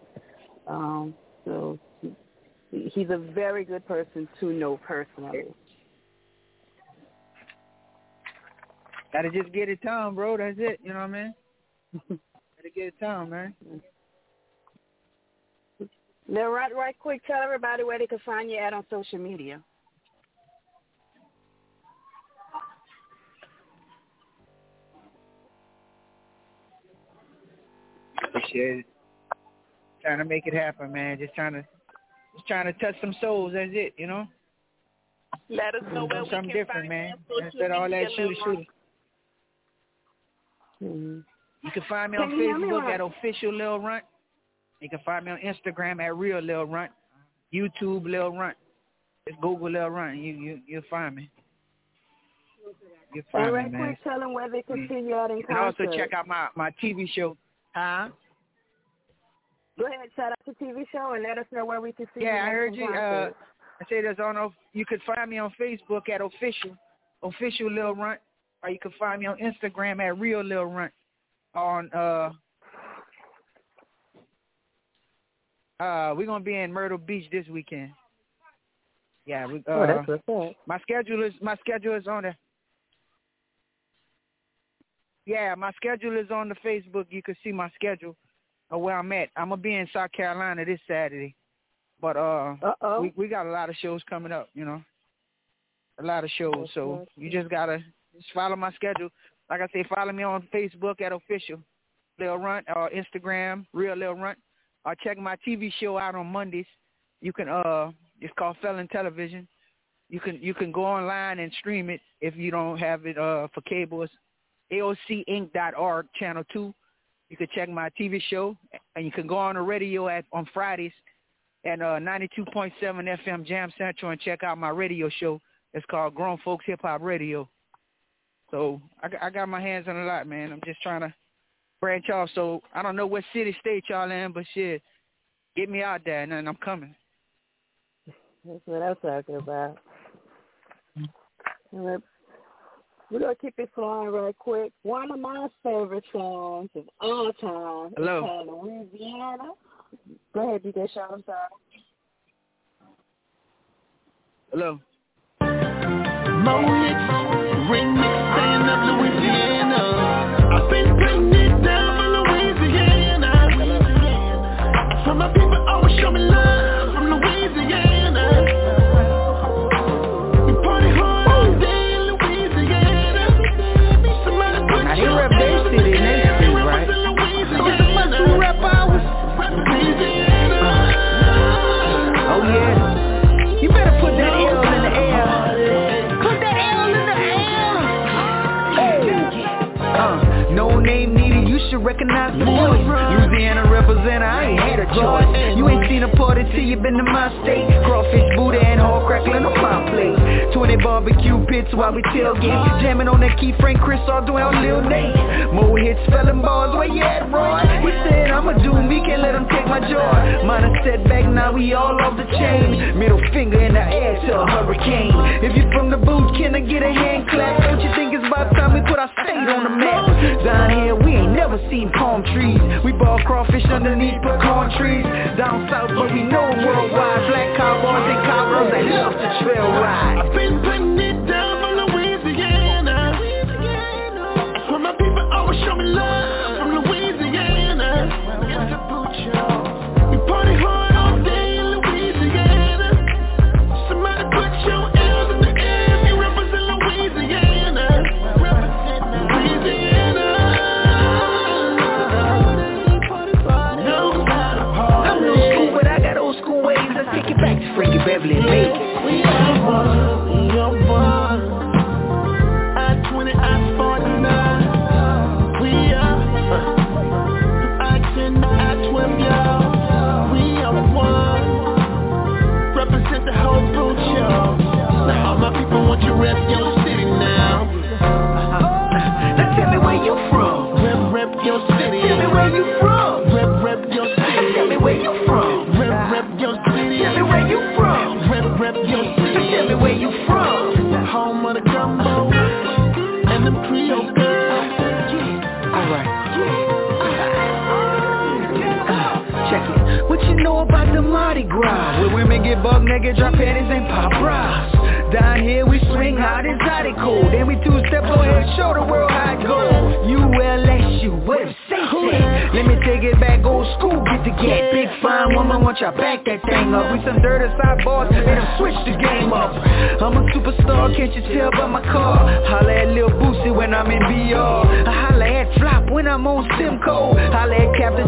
Um, so he, he's a very good person to know personally. Gotta just get it down, bro. That's it. You know what I mean? *laughs* Gotta get it down, man. Lil Ron, right quick, tell everybody where they can find you at on social media. Appreciate it. Trying to make it happen, man. Just trying to, just trying to touch some souls. That's it. You know. Let us know where we Something can different, find man. you Instead of all that media, shooter shooter. Mm-hmm. You can find me on you hear me, Facebook Ron? at official Lil Runt. You can find me on Instagram at real Lil Runt. YouTube Lil Runt. Just Google Lil Runt. You you you'll find me. You'll And find right me, man. quick, tell them where they can see you out in And also concert. check out my my TV show. Huh? Go ahead, shout out the TV show and let us know where we can see you. Yeah, I heard you. Uh. I said there's on. of- You could find me on Facebook at official, official Lil Runt, or you can find me on Instagram at real Lil Runt. On uh, uh, we're gonna be in Myrtle Beach this weekend. Yeah, we. Uh, oh, that's what's up. my schedule is my schedule is on there. Yeah, my schedule is on the Facebook. You can see my schedule of where I'm at. I'm gonna be in South Carolina this Saturday, but uh, we we got a lot of shows coming up. You know, a lot of shows. So you just gotta just follow my schedule. Like I say, follow me on Facebook at official Lil Runt or Instagram Real Lil Runt. Or check my TV show out on Mondays. You can uh, it's called Felon Television. You can you can go online and stream it if you don't have it uh for cable. AOCinc.org channel two. You can check my TV show, and you can go on the radio at on Fridays at uh, 92.7 FM Jam Central and check out my radio show. It's called Grown Folks Hip Hop Radio. So I, I got my hands on a lot, man. I'm just trying to branch off. So I don't know what city, state y'all in, but shit, get me out there, and I'm coming. That's what I'm talking about. We're gonna keep it flowing right quick. One of my favorite songs of all time Hello. is called Louisiana. Go ahead, DJ Sean. I'm sorry. Hello. Mo hits, recognize the voice. Louisiana representer, I ain't had a choice You ain't seen a party till you been to my state. Crawfish, boudin, and hog crackling on my plate. 20 barbecue pits while we tailgate. Jamming on that Keith Frank, Chris Ardoin, and Lil Nate More hits, felon bars, where you at, Roy? He said, I'ma do me, can't let him take my joy Minor setback, now we all off the chain. Middle finger in the air to a hurricane. If you from the booth, can I get a hand clap? Don't you think it's about time we put our state on the map? Down here, we ain't never seen palm trees We ball crawfish underneath pecan trees Down south, but we know worldwide Black cowboys and cowgirls that love to trail ride I've been putting it down for Louisiana. For my people always show me love from Louisiana.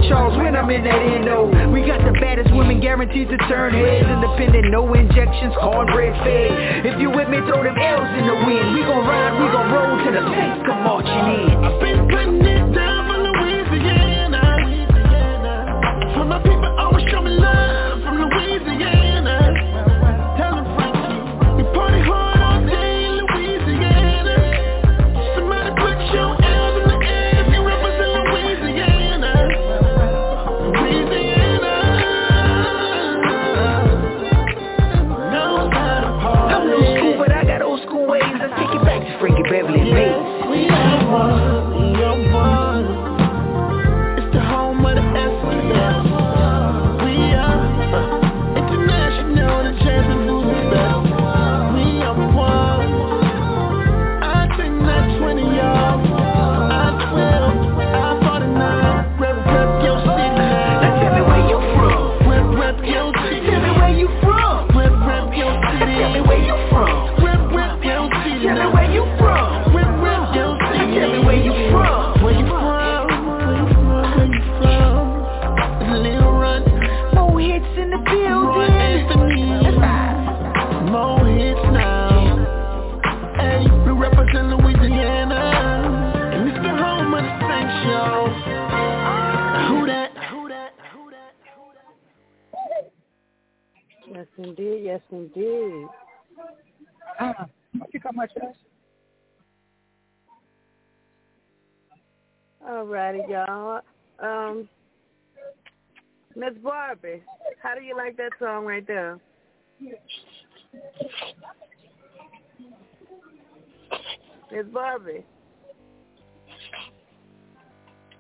Charles when I'm in that Endo. We got the baddest women guaranteed to turn heads. Independent, no injections, cornbread fed. If you with me, throw them L's in the wind. We gon' ride, we gon' roll to the tanks come marching in.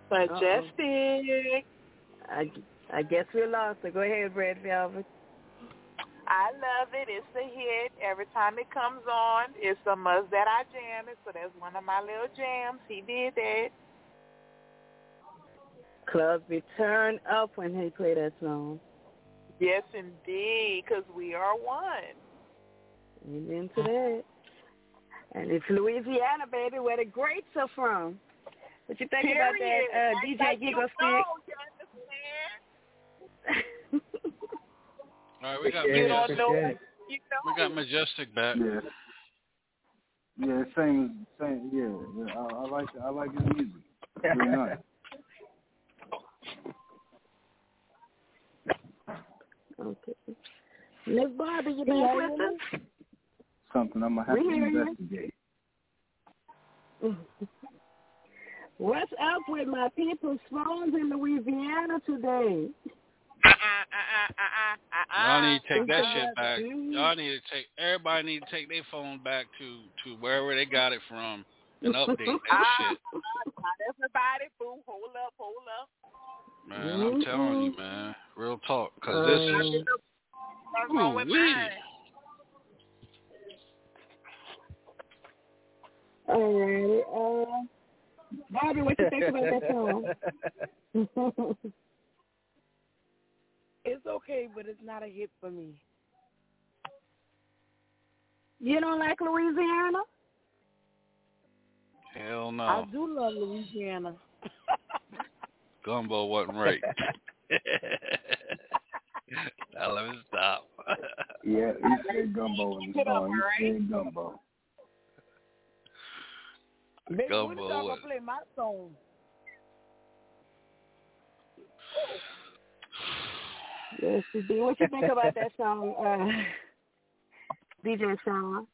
Majestic. I, I guess we're lost her. Go ahead, Red Velvet. I love it. It's a hit. Every time it comes on, it's a must that I jam it. So that's one of my little jams. He did that. Clubs be turned up when he play that song. Yes, indeed, because we are one. Amen to that. And it's Louisiana, baby, where the greats are from. What you think Period. about that uh, DJ Like Giggle Stick? All right, we got You don't majestic. know. You know. We got majestic back. Yeah. Yeah, same, same. Yeah, yeah I, I like, I like his music. Very *laughs* nice. Okay. Miss Barbie, you back with us? Something I'm gonna have We to investigate. What's up with my people's phones in Louisiana today? Uh-uh, uh-uh, uh-uh, Y'all need to take that Uh-uh. shit back. Y'all need to take everybody need to take their phone back to to wherever they got it from and update that ah, shit. Not everybody, boo. Hold up, hold up. Man, I'm telling you, mm-hmm. man, real talk, because uh, this is What's wrong with Ooh-wee. Alrighty. Uh, Barbie, what you think about that song? *laughs* It's okay, but it's not a hit for me. you don't like Louisiana? hell no. I do love Louisiana. *laughs* Gumbo wasn't right. *laughs* now let me stop. Yeah, he said gumbo in the song. He said gumbo. Baby, when Gumbo is y'all was- gonna play my song? Yes, indeed. What you think about that song, uh, DJ Sean?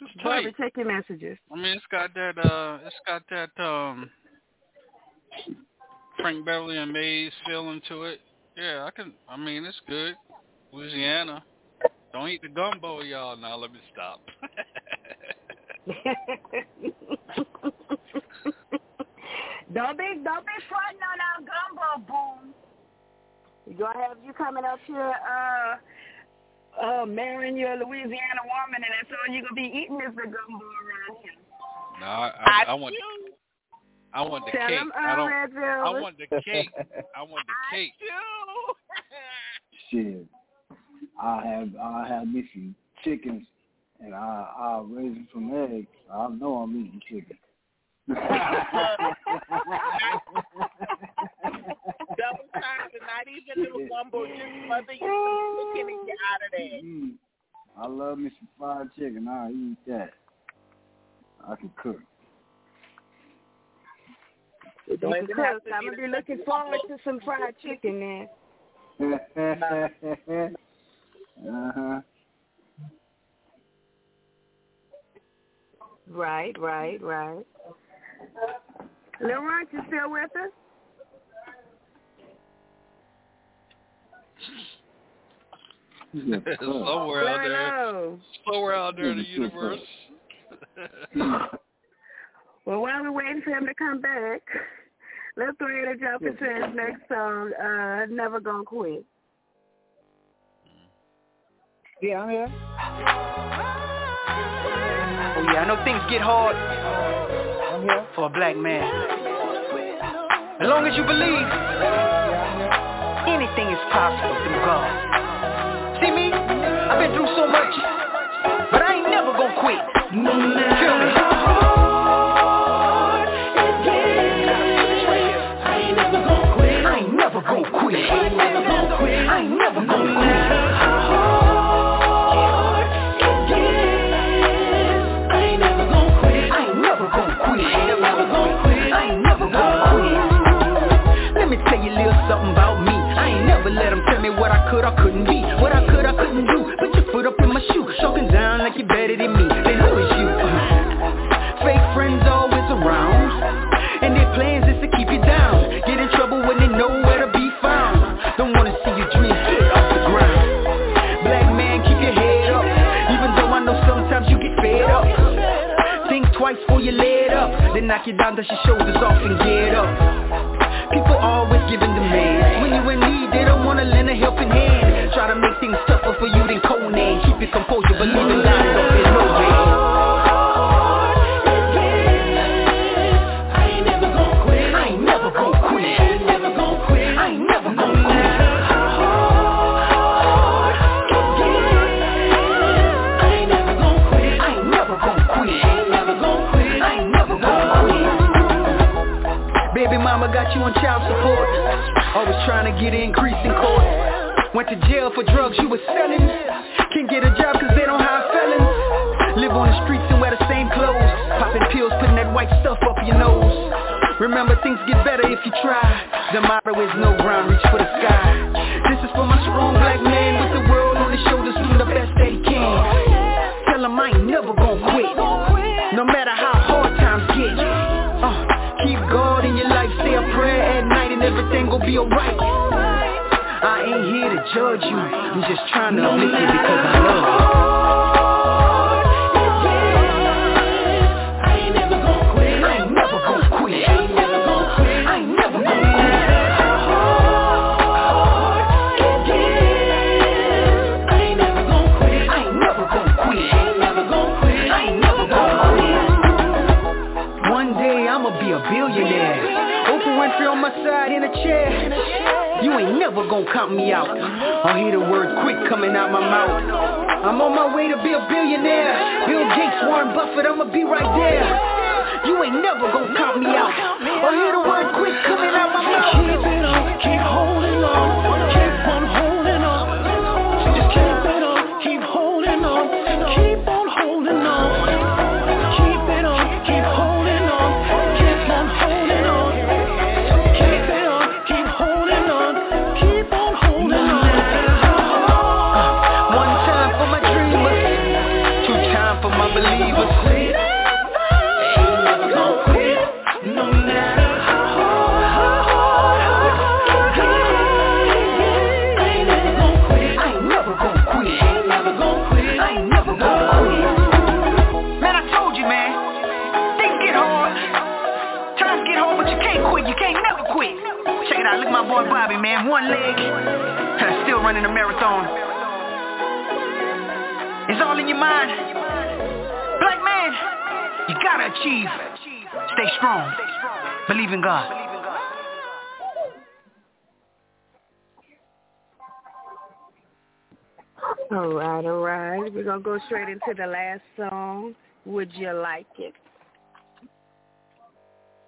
It's Barbie, tight. check your messages. I mean, it's got that. uh It's got that. um Frank Beverly and Maze feeling to it. Yeah, I can. I mean, it's good. Louisiana. Don't eat the gumbo, y'all. Now let me stop. *laughs* *laughs* don't be don't be fronting on our gumbo boom. We gonna have you coming up here, uh, uh, marrying your Louisiana woman, and that's all you're gonna be eating is the gumbo around here. no, I, I, I want. I want the Tell cake. them, I uh, don't. Red I want the cake. *laughs* I want the cake. *laughs* Shit. I have, I have me some chickens, and I, I'll raise them from eggs. I know I'm eating chicken. Double time and not even little *laughs* gumbo, just mother you some chicken and get out of there. Mm. I love me some fried chicken. I'll eat that. I can cook. Don't even cook. I'm gonna be looking forward to some fried chicken then. *laughs* uh-huh. Right, right, right. Laurent, you still with us? somewhere out there, somewhere out there in the universe. *laughs* Well, while we're waiting for him to come back, let's go ahead and jump into his next song, uh, Never Gonna Quit. Yeah, I'm here. I know things get hard for a black man. As long as you believe, anything is possible through God. See me? I've been through so much, but I ain't never gonna quit. Me? I could or couldn't be, what I could I couldn't do. Put your foot up in my shoe, choking down like you're better than me. They who is you. Fake friends always around, and their plans is to keep you down. Get in trouble when they know where to be found. Don't wanna see your dreams get off the ground. Black man, keep your head up, even though I know sometimes you get fed up. Think twice before you let up, then knock you down, dust your shoulders off and get up. People always giving demands when you in me try to make things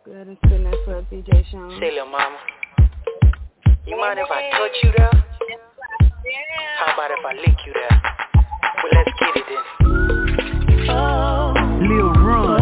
Good and sitting next to DJ Sean. Say, little mama, you mind if I touch you there? How about if I lick you there? Well, let's get it then. Oh, Lil Run.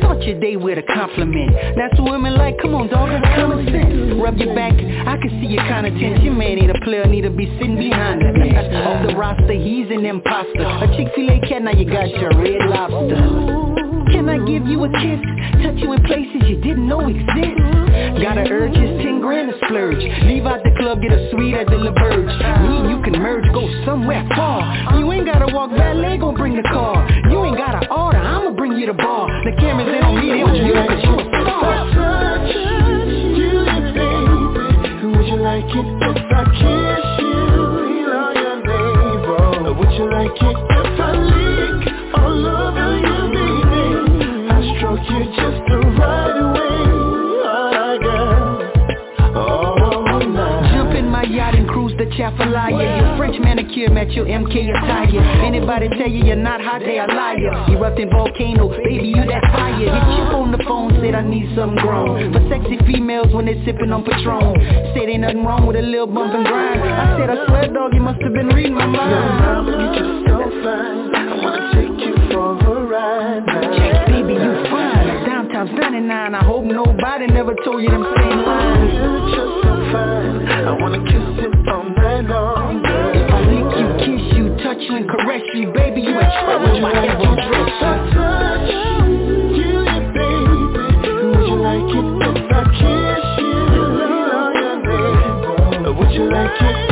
Start your day with a compliment. That's what women like. Come on, dog, that's common sense. Rub your back. I can see your kind of tension. Man ain't a player, need to be sitting behind her. Off the roster, he's an imposter. A Chick-fil-A cat, now you got your red lobster. Can I give you a kiss? Touch you in places you didn't know exist. Gotta urge is ten grand to splurge. Leave out the club, get a suite at the L'Auberge. Me and you can merge, go somewhere far. You ain't gotta walk that gon' bring the car. You ain't gotta order, I'm bring you the ball. The cameras, they don't need it you baby. Would you like it if I kiss you your navel? Would you like it if I lick all over you, baby? I stroke you just the right way. French manicure match your MK attire. Anybody tell you you're not hot, they a liar. Erupting volcano, baby you that fire. Hit Chip on the phone, said I need something grown For sexy females when they sipping on Patron. Said ain't nothing wrong with a little bump and grind. I said I swear dog, you must have been reading my mind. Your mama, you just so fine. I wanna take you for a ride Check, baby, you fine. Downtown's 99 I hope nobody never told you them same lines. You're just so fine. I wanna kiss it direction you baby, you ain't trouble. My You, baby Would you like it if I kiss you? Would you like it?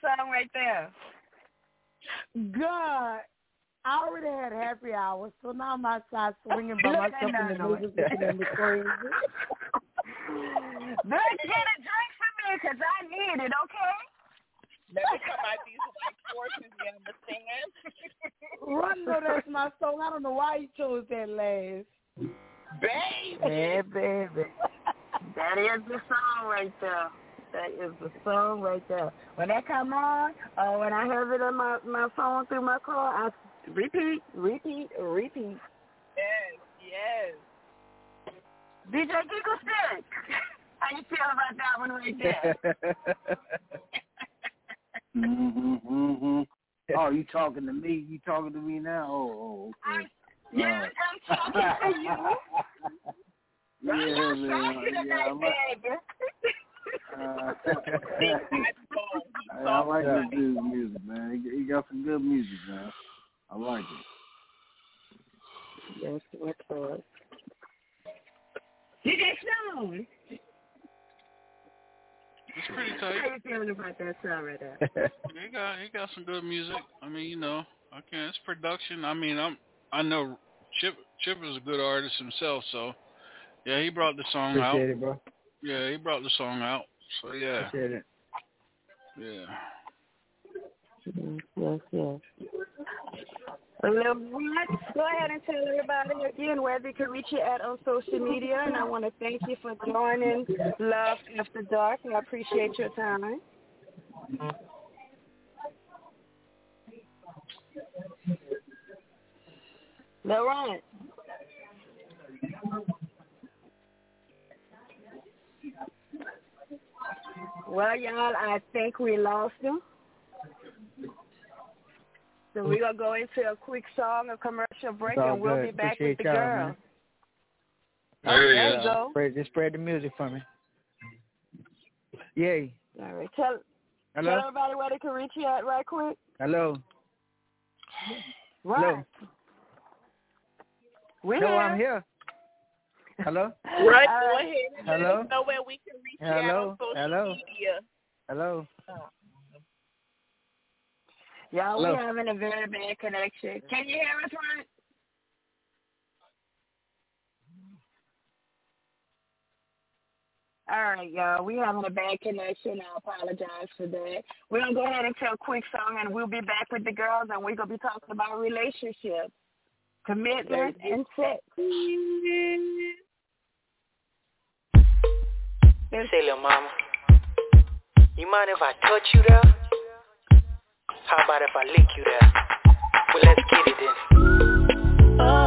Song right there? God, I already had happy hours, so now I'm outside swinging by myself in the neighbors looking at me crazy. Bitch, get a drink for me, because I need it, okay? Let me come out these white forces, you understand? Rondo, that's my song. I don't know why you chose that last. Baby. Yeah, baby. That is the song right there. That is the song right there. When that come on, or when I have it on my my phone through my car, I repeat, repeat, repeat. Yes, yes. DJ Giggle Stick, *laughs* how you feel about that one right there? *laughs* mhm, mhm. Oh, you talking to me? You talking to me now? Oh, oh okay. Yes, I'm talking to you. *laughs* yeah, I'm man. Yeah, *laughs* I like, baby. uh, I like this dude's music, man. He, he got some good music, man. I like it. Yes, what's up? DJ Stone. It's pretty How you feeling about that song right there? *laughs* he got he got some good music. I mean, you know, I can it's production. I mean, I'm I know Chip Chip is a good artist himself, so yeah, he brought the song Appreciate out. it, bro. Yeah, he brought the song out. So yeah, Appreciate it. yeah. Yes, yes. Levette, go ahead and tell everybody again where they can reach you at on social media. And I want to thank you for joining Love After Dark. I appreciate your time. Laurent. Well, y'all, I think we lost him. So we're going to go into a quick song, a commercial break, and we'll good. be back Appreciate with the y'all, girl. man. There he there is. you go. Spread, just spread the music for me. Yay. All right. Tell, Hello? tell everybody where they can reach you at right quick. Hello. Right. Hello. We're Hello, here. I'm here. Hello? Right, All go ahead Hello? know where we can reach you out Hello? on social Hello? media. Hello? Y'all, Hello? we're having a very bad connection. Can you hear us, right? All right, y'all. We having a bad connection. I apologize for that. We're gonna go ahead and tell a quick song, and we'll be back with the girls, and we're gonna be talking about relationships, commitment, and sex. Say, little mama, you mind if I touch you there? How about if I lick you there? Well, let's get it then. Oh.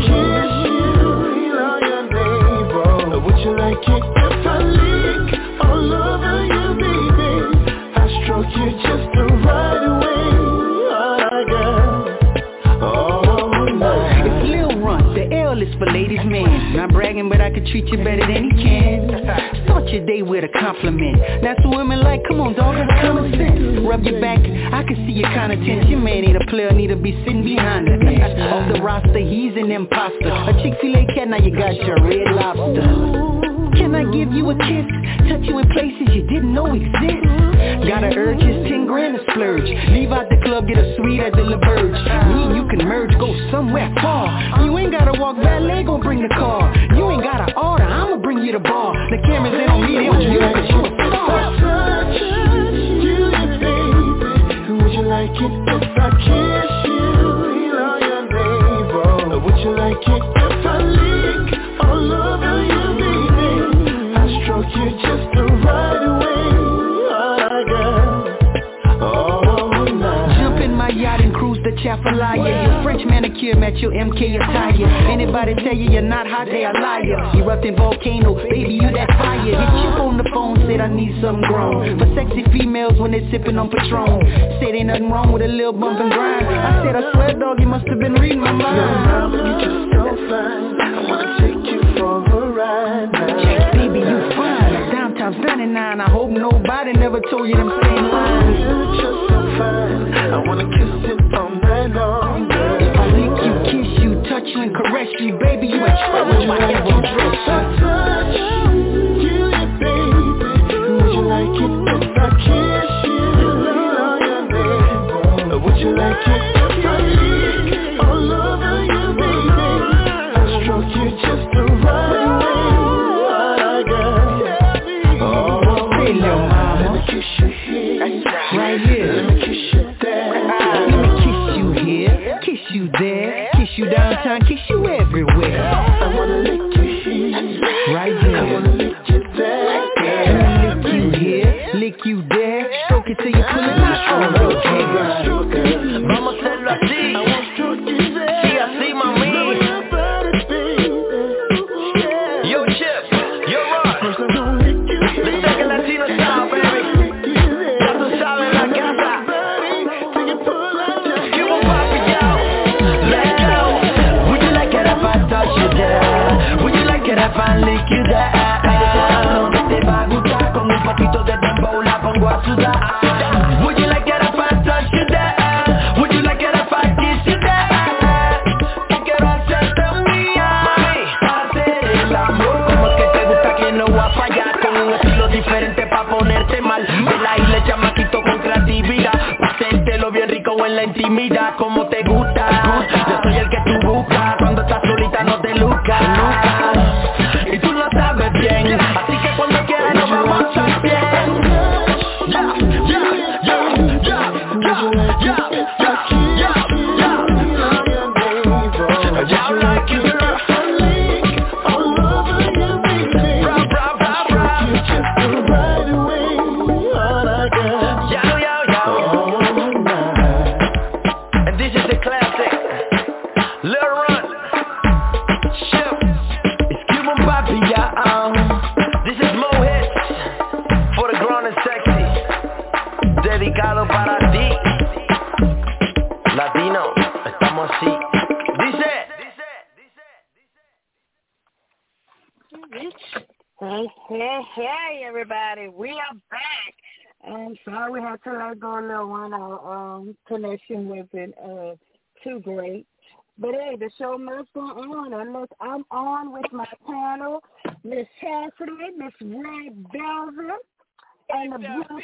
Kiss you? Would you like it but I could treat you better than he can. Start your day with a compliment. That's what women like. Come on, dog, that's common sense. Rub your back, I can see your kind of tense. Man ain't a player, need to be sitting behind the bench. Off the roster, he's an imposter. A Chick-fil-A cat, now you got your red lobster. Can I give you a kiss? Touch you in places you didn't know exist. Got an urge, it's 10 grand to splurge. Leave out the club, get a suite at the L'Auberge. Me and you can merge, go somewhere The cameras, they don't need it you, you, baby? Would you like it if I kiss you? Your. Would you like it Chafalaya Your French manicure match your MK attire Anybody tell you you're not hot, they a liar Erupting volcano, baby you that fire. Hit you on the phone, said I need something grown For sexy females when they sipping on Patron. Said ain't nothing wrong with a little bump and grind. I said I swear dog, you must have been reading my mind. You just so fine. I wanna take you for a ride now. Baby you fine, downtown 99 I hope nobody never told you them same lines. You're just so fine. I wanna kiss you, you and caress you Baby you in trouble if I ever dress If I touch you, baby, would you like it if I kiss you? Feel all your neighbor. Would you like it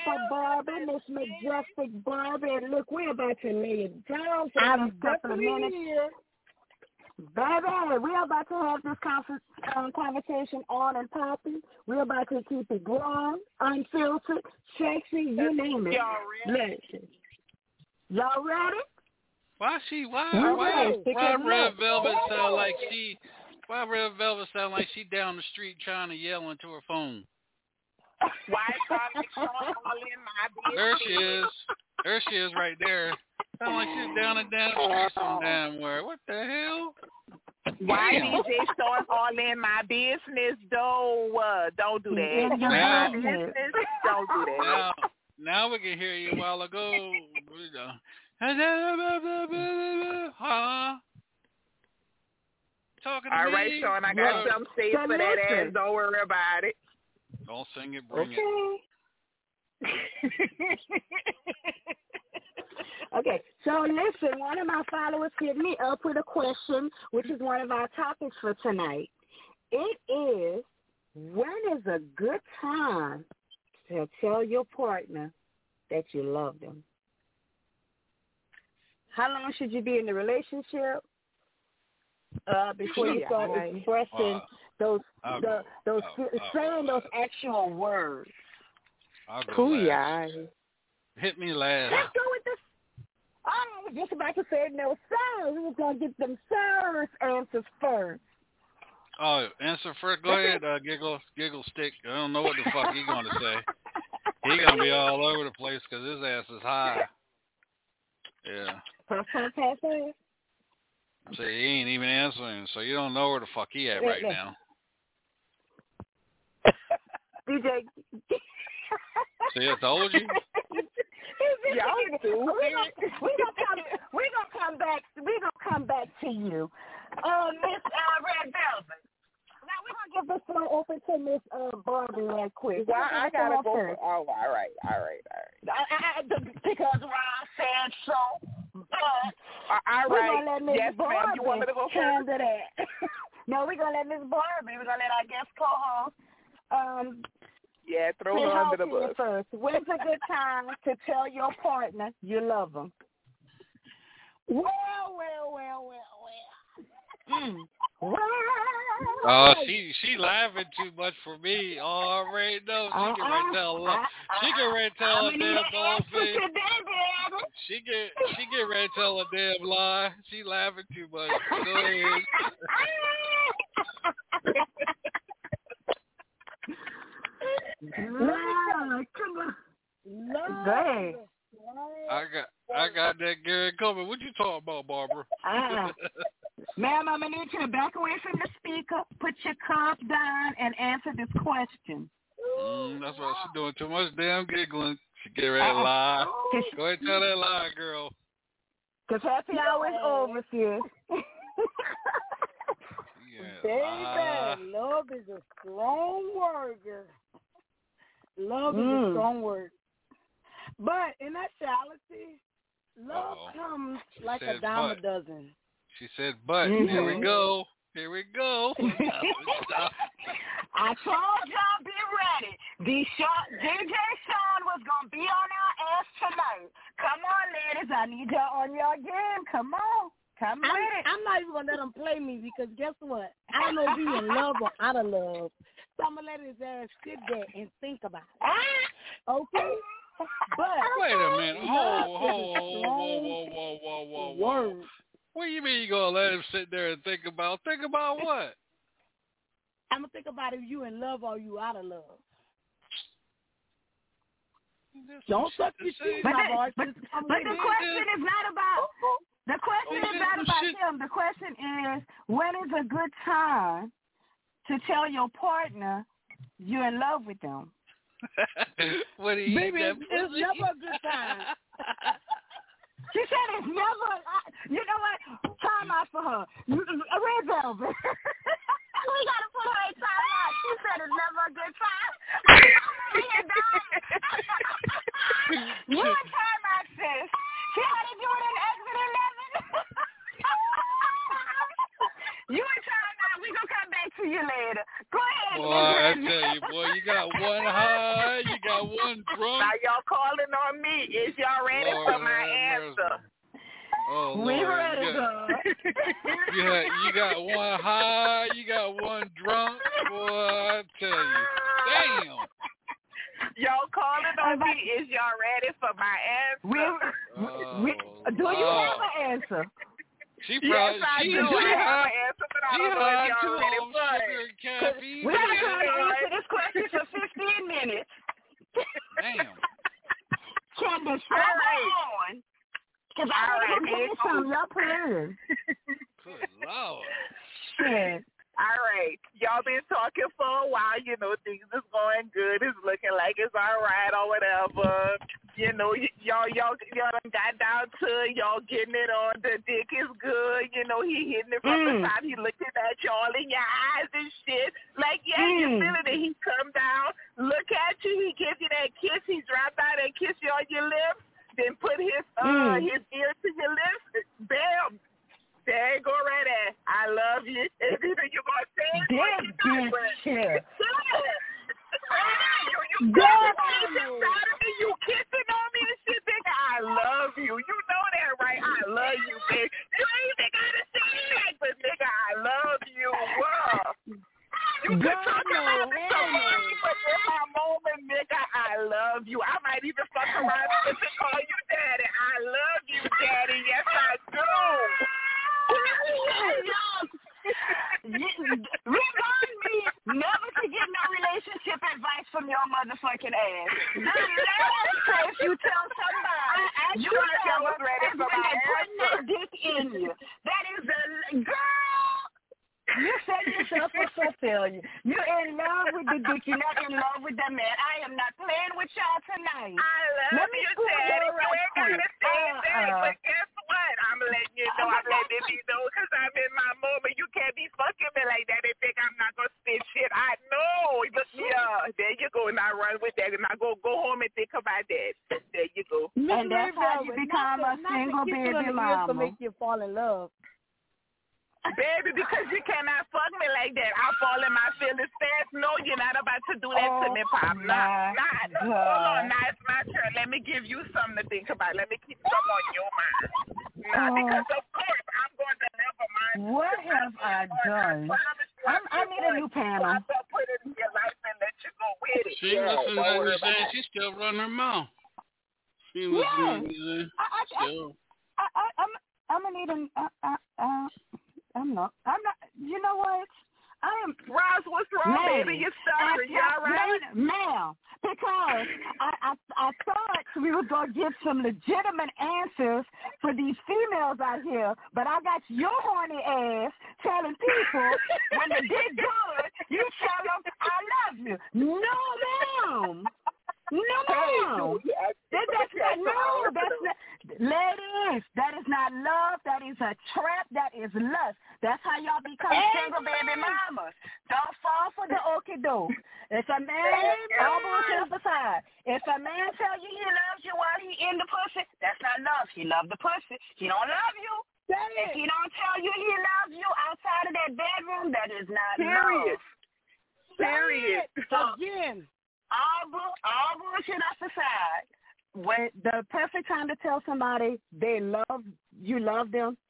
beautiful Barbie, Miss Majestic Barbie. And look, we're about to lay it down for I'm a couple of minutes. here. Baby, we're about to have this confer- um, conversation on and popping. We're about to keep it growing, unfiltered, sexy, you name it. Y'all Listen. Y'all ready? Why she? Why? We Why? ready. Why Red Velvet sound like she? Why Red Velvet sound like she down the street trying to yell into her phone? Why Charlie showing all in my business? There she is. There she is right there. Sound like she's down and down the street some damn where. What the hell? Why Damn. DJ showing all in my business though? Uh, don't do that. In your Now- business. Don't do that. Now, now we can hear you a while ago. You know. Huh? Talking to All me? Sean, I got Look, something safe So for that ass. Don't worry about it. Don't sing it, bring it. okay, so listen, one of my followers hit me up with a question, which is one of our topics for tonight. It is, when is a good time to tell your partner that you love them? How long should you be in the relationship uh, before you start expressing Uh, those, I'll the, those, I'll- saying those actual words? I'll Cool, last. yeah. Hit me last. Let's go with this. Oh, I was just about to say no sirs. We was gonna get them sirs answers first. Oh, answer first. Go ahead, uh, giggle, giggle stick. I don't know what the fuck he gonna say. He gonna be all over the place because his ass is high. Yeah. So he ain't even answering. So you don't know where the fuck he at right now. DJ. See, I told you. *laughs* Y'all do we gonna, we gonna come. We gonna come back. We gonna come back to you, uh, Miss uh, Red Velvet. Now we're gonna give this floor open to Miss uh, Barbie right quick. Why I gotta go? For, first. oh, all right, all right, all right. I, I, I, because Ron said so. But Uh, all we're gonna let Miss Yes, ma'am. You want me to go first? that. *laughs* no, we're gonna let Miss Barbie. We're gonna let our guest co-host um Yeah, throw her under the bus. first. When's a good time to tell your partner you love them? Well, well, well, well, well. Mm. Well, Oh, she she laughing too much for me. Oh, I already know. She can right tell. Uh-uh. She can right tell a I'm damn ball answer face. today, baby. She get she get ready to tell a damn lie. She laughing too much. Go ahead. *laughs* Love, come on. Love. I got I got that Gary coming. What you talking about, Barbara? Uh-uh. Ma'am, I'm going to need you to back away from the speaker, put your cup down, and answer this question. Mm, that's why she's doing too much damn giggling. She get ready to Uh-uh. lie. Go ahead and tell that lie, girl. Because happy hour is over, sis. Baby, lie. love is a strong word, Love mm. is a mm. strong word. But in actuality, love Uh-oh. comes she like a dime but. a dozen. She said, but mm-hmm. here we mm-hmm. go. Here we go. *laughs* *laughs* I told y'all be ready. DJ Sean was going to be on our ass tonight. Come on, ladies. I need y'all on your game. Come on. Come I'm, at it. I'm not even gonna let him play me because guess what? I don't know if he's in love or out of love. So I'm gonna let his ass sit there and think about it. Okay. But wait a minute. Whoa, whoa, whoa, whoa, whoa, whoa, whoa, whoa. What do you mean you gonna let him sit there and think about think about what? I'm gonna think about if you in love or you out of love. That's Don't suck your shoes, my boy. But, but, but the question is not about the question oh, is not oh, about shit. him. The question is, when is a good time to tell your partner you're in love with them? *laughs* what do you Baby, it's, it's never a good time. *laughs* she said it's never. I, you know what? Time out for her. A uh, red velvet. *laughs* we gotta put her in time out. She said it's never a good time.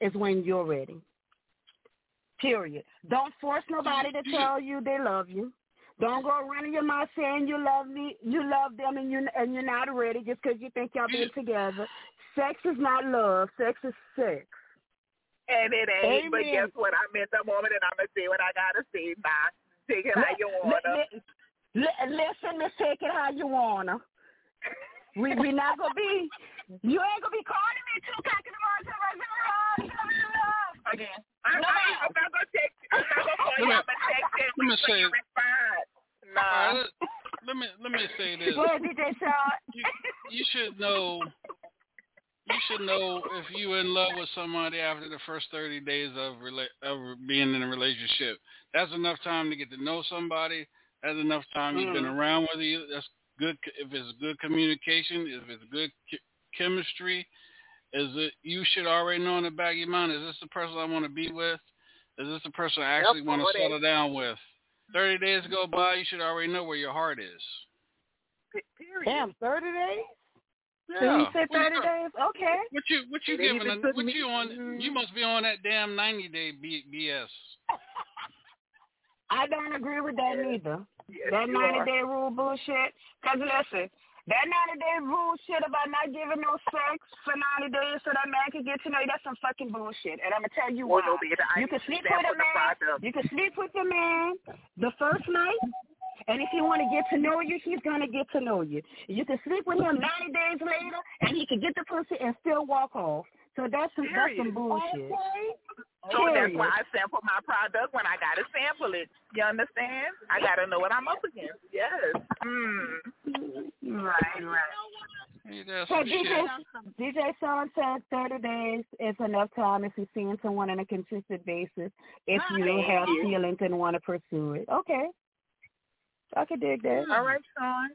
Is when you're ready. Period. Don't force nobody to tell you they love you. Don't go running your mouth saying you love me, you love them, and you and you're not ready just because you think y'all being together. Sex is not love. Sex is sex. And it ain't. But guess what? I'm in the moment, and I'm gonna see what I gotta say. Bye. Take it how you wanna. Li- li- listen, Miss Take It How You Wanna. We we not gonna be. You ain't gonna be calling me two o'clock in the morning. Again. I'm, No, I'm, I'm not gonna take. I'm not gonna call you. I'm gonna text you. Let me say. Respond. All right, let, let me let me say this. Go ahead, DJ Sean. You, you should know. You should know if you in love with somebody after the first thirty days of rela- of being in a relationship. That's enough time to get to know somebody. That's enough time you've been Mm. around with you. That's good. If it's good communication, if it's good ch- chemistry, is it you should already know in the back of your mind, is this the person I want to be with? Is this the person I actually want to that. settle down with? Thirty days go by, you should already know where your heart is. Period. Damn, 30 days? Yeah. So you said thirty you- days? Okay. What you what you It giving? even A, what me- you on? You must be on that damn ninety day B, BS. *laughs* I don't agree with that neither. Yes, that 90-day rule bullshit. Cause listen, that ninety day rule shit about not giving no sex for ninety days so that man can get to know you. That's some fucking bullshit. And I'm gonna tell you Well, no, you can sleep with a the man. You can sleep with a man the first night. And if he want to get to know you, he's gonna get to know you. You can sleep with him 90 days later, and he can get the pussy and still walk off. So that's some that's some Period. bullshit. So that's why I sample my product when I gotta sample it. You understand? I gotta know what I'm up against. Yes. Mm. Right, right. So DJ, shit. DJ Sean said 30 days is enough time if you're seeing someone on a consistent basis if you have Yeah. feelings and want to pursue it. Okay. I can dig that. All right, Sean.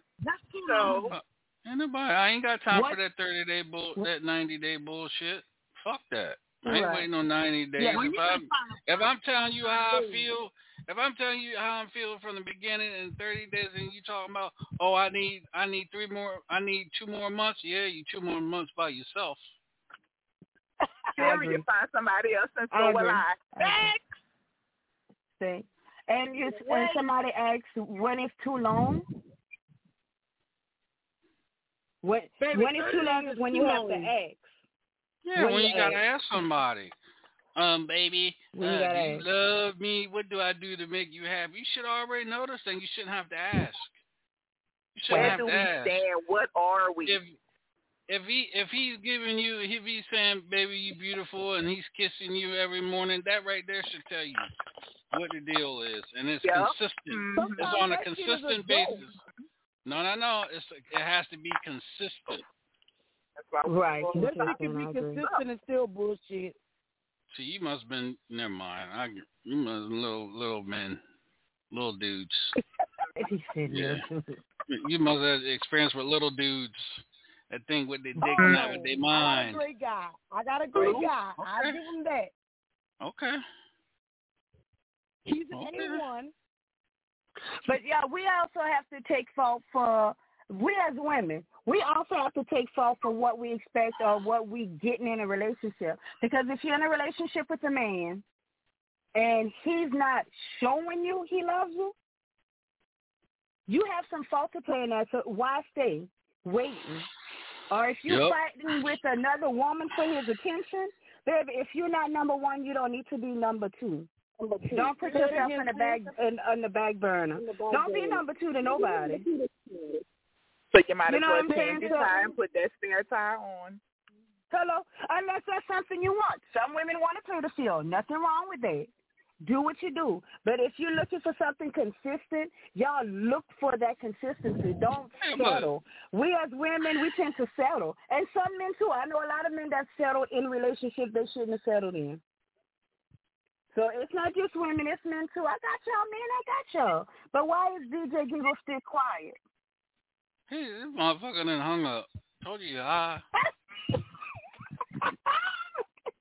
So Uh, ain't nobody. I ain't got time What? for that thirty day bull, that ninety day bullshit. Fuck that. I ain't Right. waiting on ninety days. Yeah. if I'm if I'm telling you how I feel, if I'm telling you how I'm feeling from the beginning in thirty days, and you talking about, oh, I need I need three more, I need two more months. Yeah, you two more months by yourself. Sure, *laughs* you find somebody else and so I will agree. I. I See? And you and somebody asks when it's too long. When Baby, when it's too long is when you have to long. ask. Yeah, When when you you gotta ask. ask somebody. Um, baby, When you uh, do you love me? What do I do to make you happy? You should already know this thing. You shouldn't have to ask. You shouldn't Where have do to we ask. stand? What are we? If if he if he's giving you if he's saying baby you beautiful and he's kissing you every morning, that right there should tell you what the deal is, and it's Yep. consistent. It's on a that shit is a consistent basis. No, no, no. It's it has to be consistent. That's why we Right. go- That shit can be consistent and still bullshit. See, you must have been. Never mind. I you must have little little men, little dudes. *laughs* He said Yeah. You must have experience with little dudes that think with their dick, Oh, not with their I got a mind. great guy. I got a great Oh, guy. I okay. give him that. Okay. He's an Okay. A1. But yeah, we also have to take fault for we as women. We also have to take fault for what we expect or what we getting in a relationship. Because if you're in a relationship with a man and he's not showing you he loves you, you have some fault to play in that. So why stay waiting? Or if you're Yep. fighting with another woman for his attention, baby, if you're not number one, you don't need to be number two. Don't put yourself in the back in, on the back burner. Don't be number two to nobody. So you might You as know well change your tie and put that spare tie on. Hello, unless that's something you want. Some women want to play the field. Nothing wrong with that. Do what you do. But if you're looking for something consistent, y'all look for that consistency. Don't settle. We as women, we tend to settle. And some men too. I know a lot of men that settle in relationships they shouldn't have settled in. So it's not just women, it's men too. I got y'all, men, I got y'all. But why is DJ Giggle still quiet? Hey, this motherfucker done hung up. Told you hi. *laughs*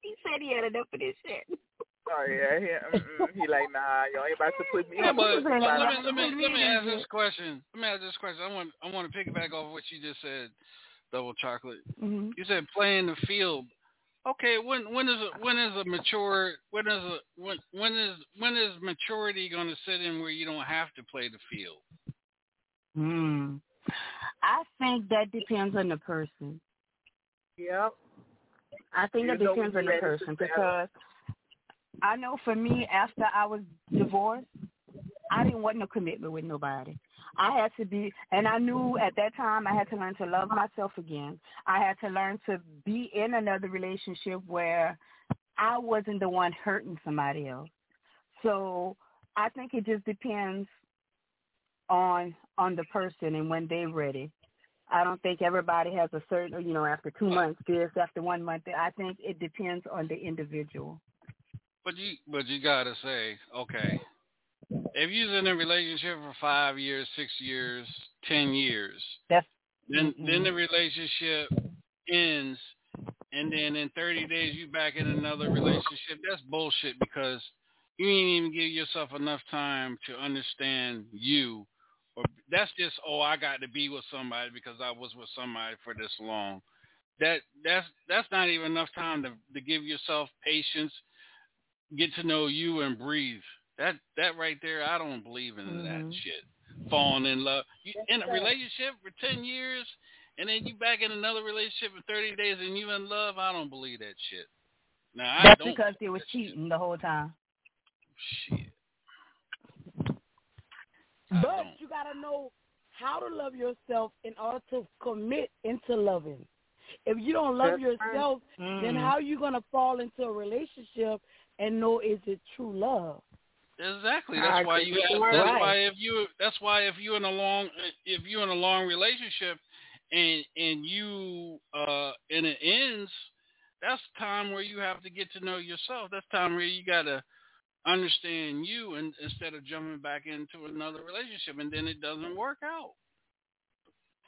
he said he had enough of this shit. Oh yeah, he, he like nah, y'all ain't about to put me. Yeah, on but, but let me *laughs* let me let me ask this question. Let me ask this question. I want I want to piggyback off what you just said, double chocolate. Mm-hmm. You said playing the field. Okay, when when is a, when is a mature when is a when when is when is maturity going to sit in where you don't have to play the field? Hmm. I think that depends on the person. Yep. I think You it depends on the you ready to person because I know for me, after I was divorced, I didn't want no commitment with nobody. I had to be, and I knew at that time I had to learn to love myself again. I had to learn to be in another relationship where I wasn't the one hurting somebody else. So I think it just depends on on the person and when they're ready. I don't think everybody has a certain, you know, after two months this, after one month. I think it depends on the individual. But you but you gotta say, okay, if you're in a relationship for five years, six years, ten years, That's then mm-mm. then the relationship ends, and then in 30 days you back in another relationship. That's bullshit because you ain't even give yourself enough time to understand you, or that's just oh I got to be with somebody because I was with somebody for this long. That that's that's not even enough time to to give yourself patience, get to know you and breathe. That that right there, I don't believe in that Mhm. shit. Falling in love you, in a relationship for ten years, and then you back in another relationship for thirty days, and you in love. I don't believe that shit. Now I That's don't. because they was cheating the whole time. Shit. But you gotta know how to love yourself in order to commit into loving. If you don't love That's right. yourself, then Mm. how you gonna fall into a relationship and know is it true love? Exactly. I That's why you. Have, you. that's Right. why if you. That's why if you in a long. If you in a long relationship, and and you uh and it ends, that's time where you have to get to know yourself. That's time where you gotta understand you, and instead of jumping back into another relationship, and then it doesn't work out.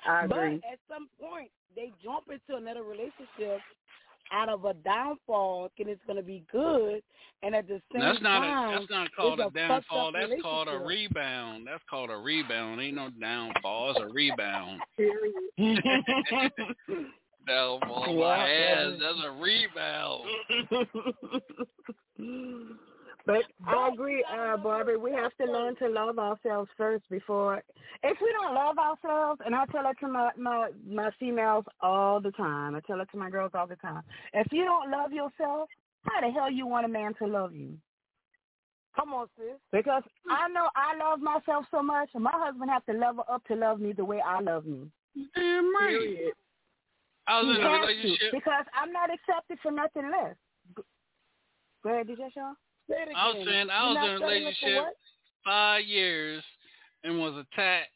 I agree. But at some point, they jump into another relationship out of a downfall, and it's gonna be good, and at the same time. That's not time, a, that's not called it's a downfall. That's called a rebound. That's called a rebound. Ain't no downfall. It's a rebound. *laughs* *laughs* *laughs* downfall my Yeah, ass. That's a rebound. But I agree, uh, Barbara. We have to learn to love ourselves first before. If we don't love ourselves, and I tell it to my my my females all the time. I tell it to my girls all the time. If you don't love yourself, how the hell you want a man to love you? Come on, sis. Because I know I love myself so much, and my husband has to level up to love me the way I love me. Damn right. I was He in a has to, relationship. because I'm not accepted for nothing less. Go ahead, did you show? Say it I was again. saying I was in a relationship five years and was attacked,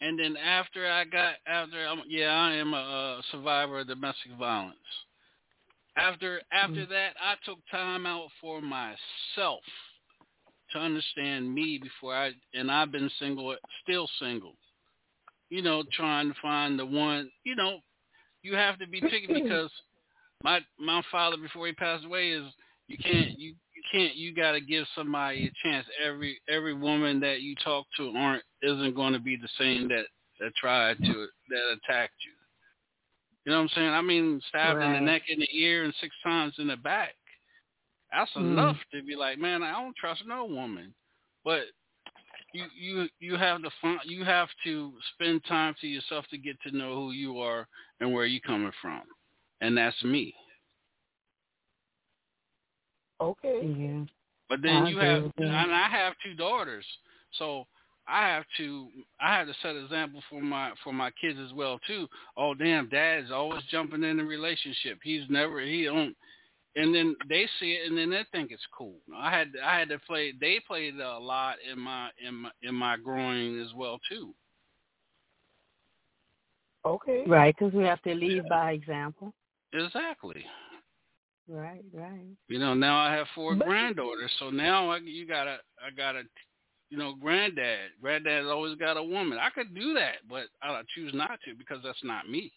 and then after I got after I'm, yeah I am a, uh survivor of domestic violence. After after Mm. that, I took time out for myself to understand me before I and I've been single, still single. You know, trying to find the one. You know, you have to be picky *clears throat* because my my father before he passed away is you can't you can't you got to give somebody a chance. Every every woman that you talk to aren't isn't going to be the same that that tried to that attacked you. You know what I'm saying? I mean, stabbed in the neck, in the ear, and six times in the back. That's Mm. enough to be like, man, I don't trust no woman. But you you you have to find you have to spend time to yourself to get to know who you are and where you coming from, and that's me. Okay. Yeah. But then I you have, and I have two daughters, so I have to, I have to set an example for my for my kids as well too. Oh damn, dad's always jumping in the relationship. He's never he don't, and then they see it and then they think it's cool. I had I had to play. They played a lot in my in my in my growing as well too. Okay. Right, because we have to lead by example. Exactly. Right, right. You know, now I have four But- granddaughters, so now I, you gotta, I gotta you know, granddad. Granddad's always got a woman. I could do that, but I choose not to because that's not me.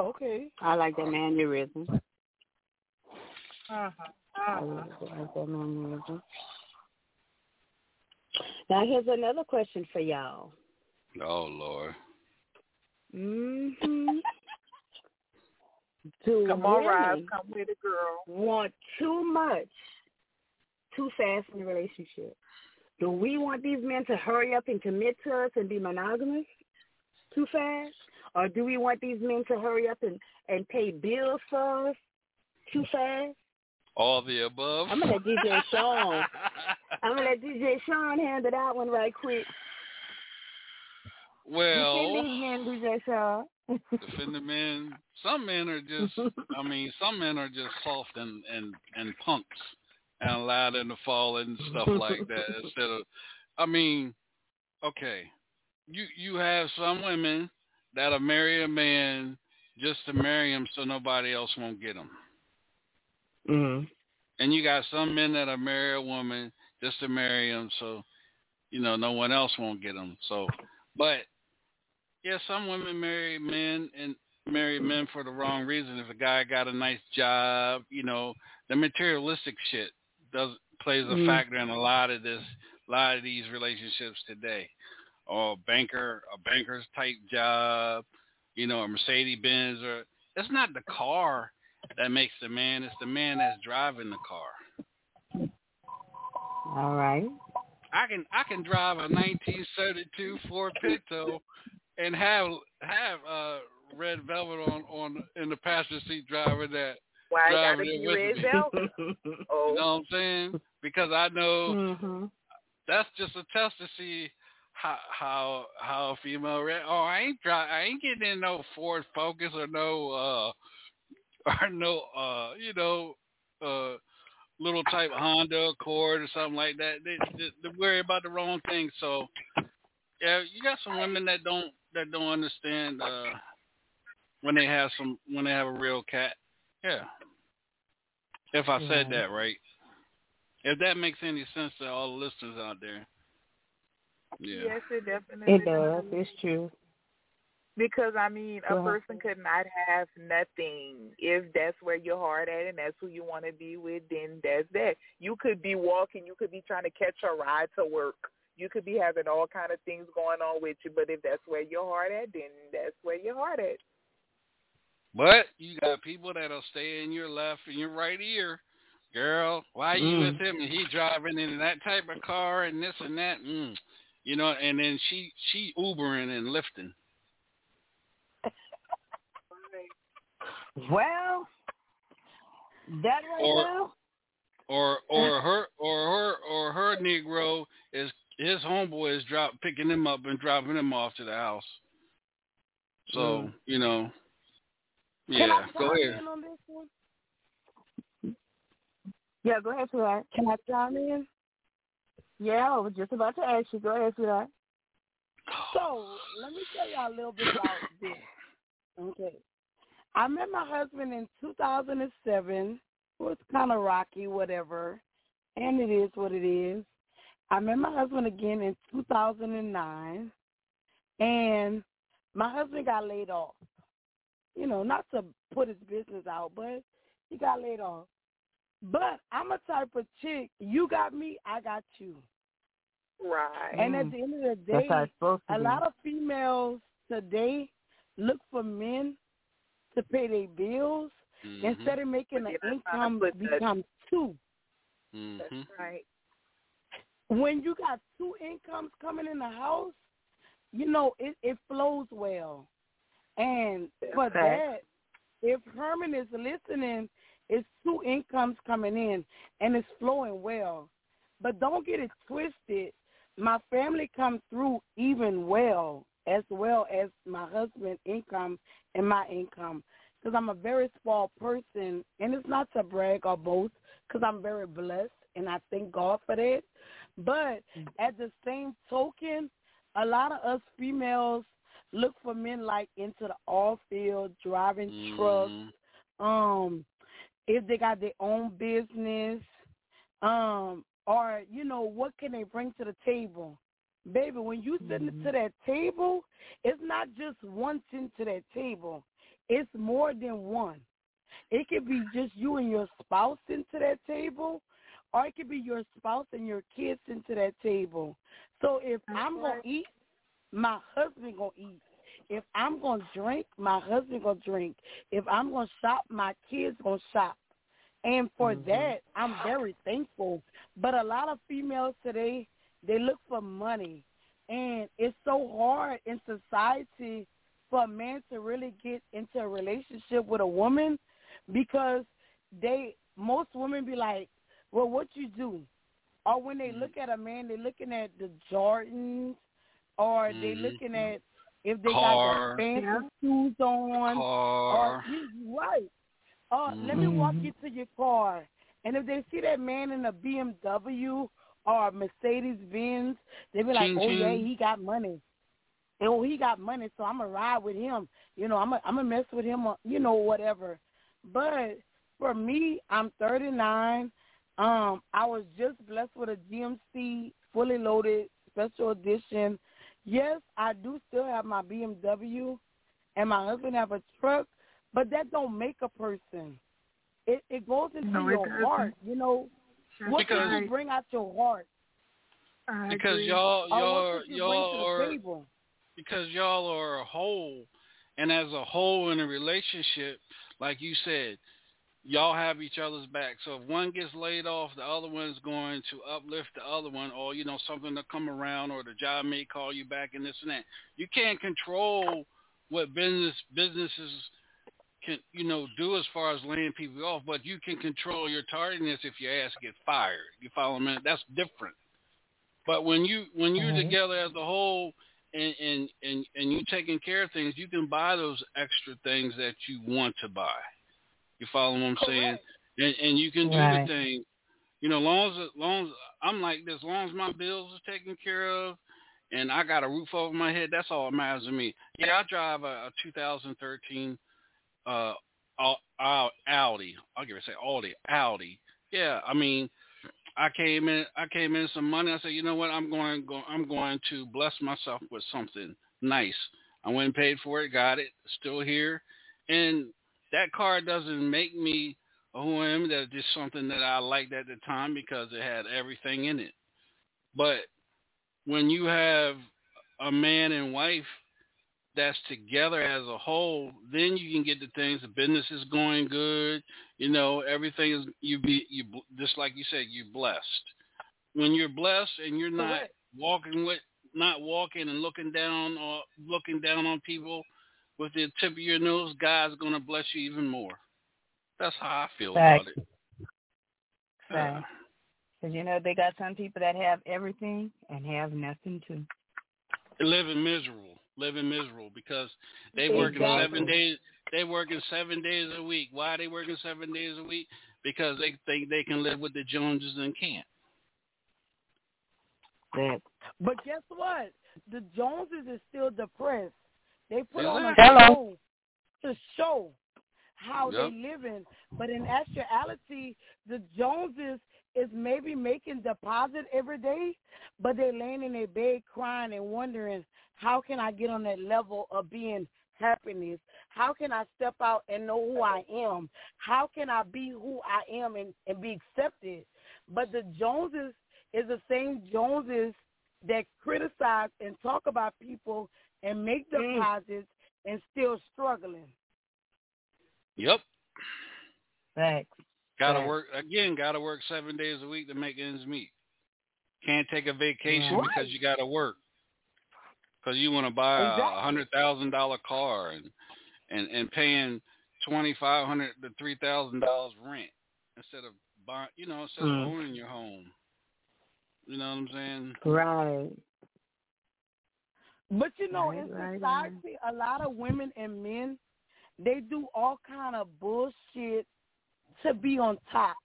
Okay. I like that mannerism. Uh-huh. I like, I like that mannerism. Now here's another question for y'all. Oh Lord. Mm-hmm. Do Come on, Rob. women Come with it, girl. want too much too fast in a relationship? Do we want these men to hurry up and commit to us and be monogamous too fast? Or do we want these men to hurry up and, and pay bills for us too fast? All the above. I'm gonna let DJ *laughs* Sean. I'm gonna let DJ Sean handle that one right quick. Well, Defend these men, DJ Sean. Defend the men. Some men are just. I mean, some men are just soft and and and punks, and allow them to fall and stuff like that. Instead of, I mean, okay, you you have some women that'll marry a man just to marry him so nobody else won't get him. Mm-hmm. And you got some men that'll marry a woman just to marry him so, you know, no one else won't get him. So, but yeah, some women marry men and marry men for the wrong reason. If a guy got a nice job, you know, the materialistic shit does plays a Mhm. factor in a lot of this, a lot of these relationships today. Or a banker, a banker's type job, you know, a Mercedes Benz, or it's not the car that makes the man; it's the man that's driving the car. All right. I can I can drive a 1972 Ford Pinto and have have uh red velvet on on in the passenger seat driving that. Why I gotta driving be red me. velvet? *laughs* Oh. You know what I'm saying? Because I know Mm-hmm. that's just a test to see how how how a female re- oh I ain't dri I ain't getting in no Ford Focus or no uh *laughs* or no uh you know uh little type Honda Accord or something like that. They, they, they worry about the wrong thing. So yeah, you got some women that don't that don't understand uh when they have some when they have a real cat. Yeah. If I said that right. If that makes any sense to all the listeners out there. Yeah. Yes, it definitely It does. It's true. Because I mean, a Go person could not have nothing if that's where your heart at and that's who you want to be with. Then that's that. You could be walking, you could be trying to catch a ride to work. You could be having all kind of things going on with you, but if that's where your heart at, then that's where your heart at. But you got people that'll stay in your left and your right ear. Girl, why you Mm. with him and he driving in that type of car and this and that? Mm. You know, and then she she Ubering and lifting. *laughs* Well, that right Or- now. Or or her or her or her Negro is his homeboy is drop picking him up and dropping him off to the house. So, Mm. you know. Can I Yeah, go ahead. in on this one? Yeah, go ahead, sweetheart. Can I chime in? Yeah, I was just about to ask you. Go ahead, sweetheart. So let me tell y'all a little bit about *coughs* this. Okay. I met my husband in 2007. It was kind of rocky, whatever, and it is what it is. I met my husband again in 2009, and my husband got laid off. You know, not to put his business out, but he got laid off. But I'm a type of chick. You got me, I got you. Right. And at the end of the. Day, how it's supposed to a be. lot of females today look for men to pay their bills Mm-hmm. instead of making the income become two. Mhm. Right. When you got two incomes coming in the house, you know it, it flows well. And for Fact. that, if Herman is listening, it's two incomes coming in and it's flowing well. But don't get it twisted. My family comes through even well, as well as my husband's income and my income. Because I'm a very small person, and it's not to brag or boast, because I'm very blessed, and I thank God for that. But at the same token, a lot of us females look for men like into the oil field, driving trucks, um, if they got their own business, um, or you know, what can they bring to the table? Baby, when you sit Mhm. to that table, it's not just one sitting to that table. It's more than one. It could be just you and your spouse into that table, or it could be your spouse and your kids into that table. So if I'm gonna eat, my husband gonna eat. If I'm gonna drink, my husband gonna drink. If I'm gonna shop, my kids gonna shop. And for Mhm. that, I'm very thankful. But a lot of females today, they look for money, and it's so hard in society for a man to really get into a relationship with a woman because they most women be like, "Well, what you do?" Or when they look at a man, they're looking at the Jordans, or they Mhm. looking at if they Car. got the fancy shoes on, Car. or you right. Uh, let me walk you to your car, and if they see that man in a BMW or a Mercedes Benz, they be like, Ching, "Oh yeah, he got money." And, oh, he got money, so I'm gonna ride with him. You know, I'm gonna I'm gonna mess with him, or, you know, whatever. But for me, I'm 39. Um, I was just blessed with a GMC fully loaded special edition. Yes, I do still have my BMW, and my husband have a truck, but that don't make a person. It it goes into No, it your doesn't. heart. You know, what Because- can you bring out your heart? because y'all y'all you y'all are because y'all are a whole and as a whole in a relationship like you said y'all have each other's back. So if one gets laid off the other one's going to uplift the other one or you know something to come around or the job may call you back and this and that. You can't control what business businesses can you know do as far as laying people off but you can control your tardiness if your ass get fired. You follow me? That's different. But when you when you're Mhm. together as a whole and and and and you taking care of things, you can buy those extra things that you want to buy. You follow what I'm saying? And and you can do Right. the thing. You know, long as long as I'm like this, as long as my bills are taken care of, and I got a roof over my head, that's all that matters to me. Yeah, I drive a, a 2013 uh Au- Au- Audi. I'll give it say Audi. Audi. Yeah, I mean, I came in. I came in some money. I said, you know what? I'm going. Go, I'm going to bless myself with something nice. I went and paid for it. Got it. Still here, and that car doesn't make me who I am. That's just something that I liked at the time because it had everything in it. But when you have a man and wife that's together as a whole, then you can get the things. The business is going good. You know, everything is you be you just like you said, you're blessed. When you're blessed and you're not Correct. walking with, not walking and looking down or looking down on people with the tip of your nose, God's gonna bless you even more. That's how I feel about it. Because you know they got some people that have everything and have nothing too. living miserable, living miserable because they working Exactly. seven days. They working seven days a week. Why are they working seven days a week? Because they think they can live with the Joneses and can't. But guess what? The Joneses is still depressed. They put on a Exactly. show to show how Yep. they living, but in actuality, the Joneses is maybe making deposit every day, but they're laying in their bed crying and wondering how can I get on that level of being happiness? How can I step out and know who I am? How can I be who I am and, and be accepted? But the Joneses is the same Joneses that criticize and talk about people and make deposits and still struggling. Yep. Thanks. Got to Right. work again. Got to work seven days a week to make ends meet. Can't take a vacation Right. because you got to work. Because you want to buy a Exactly. hundred thousand dollar car and and and paying twenty five hundred to three thousand dollars rent instead of buying, you know, instead Mm. of owning your home. You know what I'm saying? Right. But you know, Right, in right, society, a lot of women and men, they do all kind of bullshit to be on top.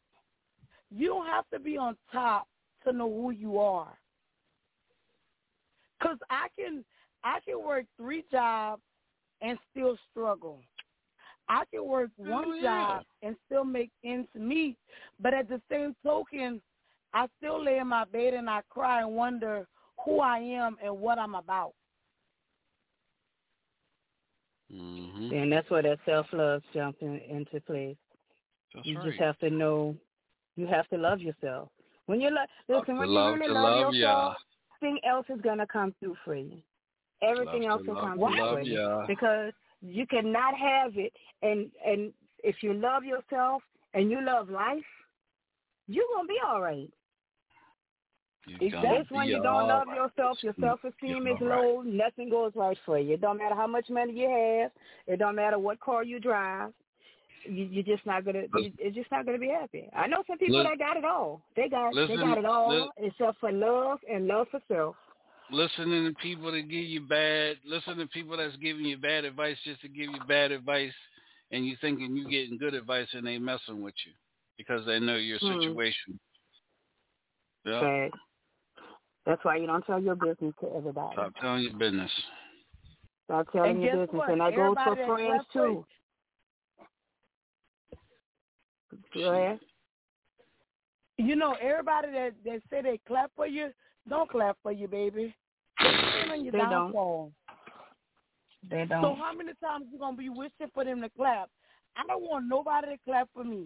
You don't have to be on top to know who you are. Cause I can, I can work three jobs and still struggle. I can work one Oh, yeah. job and still make ends meet, but at the same token, I still lay in my bed and I cry and wonder who I am and what I'm about. Mm-hmm. And that's where that self love jumps in, into place. That's you right. just have to know you have to love yourself. When you love listen, when love you really love, love yourself, ya. everything else is gonna come through for you. Everything Love else will come through for you. ya. Because you cannot have it and and if you love yourself and you love life, you're gonna be all right. You're when you don't love right. yourself, your self esteem is all right. low, nothing goes right for you. It don't matter how much money you have, it don't matter what car you drive. You, you're just not gonna. You, it's just not gonna be happy. I know some people Lis- that got it all. They got they got it all lis- except for love and love for self. listening to people that give you bad, listen to people that's giving you bad advice just to give you bad advice, and you thinking you're getting good advice and they messing with you because they know your Hmm. situation. Yeah, that's why you don't tell your business to everybody. stop telling your business. Stop telling And your business, what? and that goes for friends too. Go ahead. You know, everybody that that say they clap for you, don't clap for you, baby. They stand They don't. downfall. They don't. So how many times you gonna be wishing for them to clap? I don't want nobody to clap for me.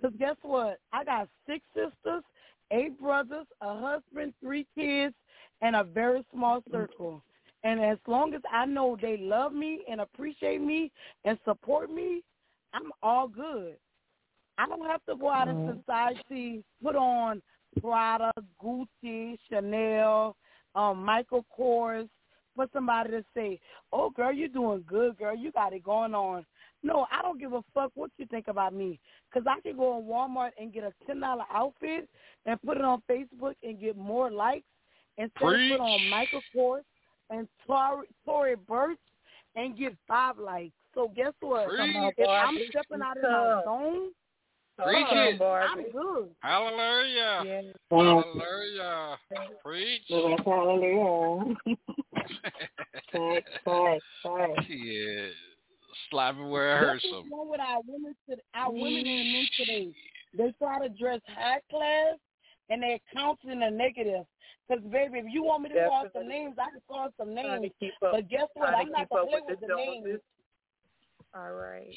Cause guess what? I got six sisters, eight brothers, a husband, three kids, and a very small circle. And as long as I know they love me and appreciate me and support me, I'm all good. I don't have to go out in society, put on Prada, Gucci, Chanel, um, Michael Kors, for somebody to say, "Oh, girl, you're doing good, girl. You got it going on." No, I don't give a fuck what you think about me, cause I can go in Walmart and get a ten dollar outfit and put it on Facebook and get more likes instead of Preach. put on Michael Kors and Tory, Tory Burch and get five likes. So guess what? Preach. If I'm Barbie. stepping out of my zone, Preach it. I'm good. Hallelujah. Yeah. Hallelujah. Preach. Hallelujah. *laughs* Slap it where it hurts That's them. what's wrong with our women, our women and men today. They try to dress high class and they count in the negative. Because, baby, if you want me to call some names, I can call some Trying to names. keep up- But guess what? trying I'm not keep gonna play with with the the names. All right.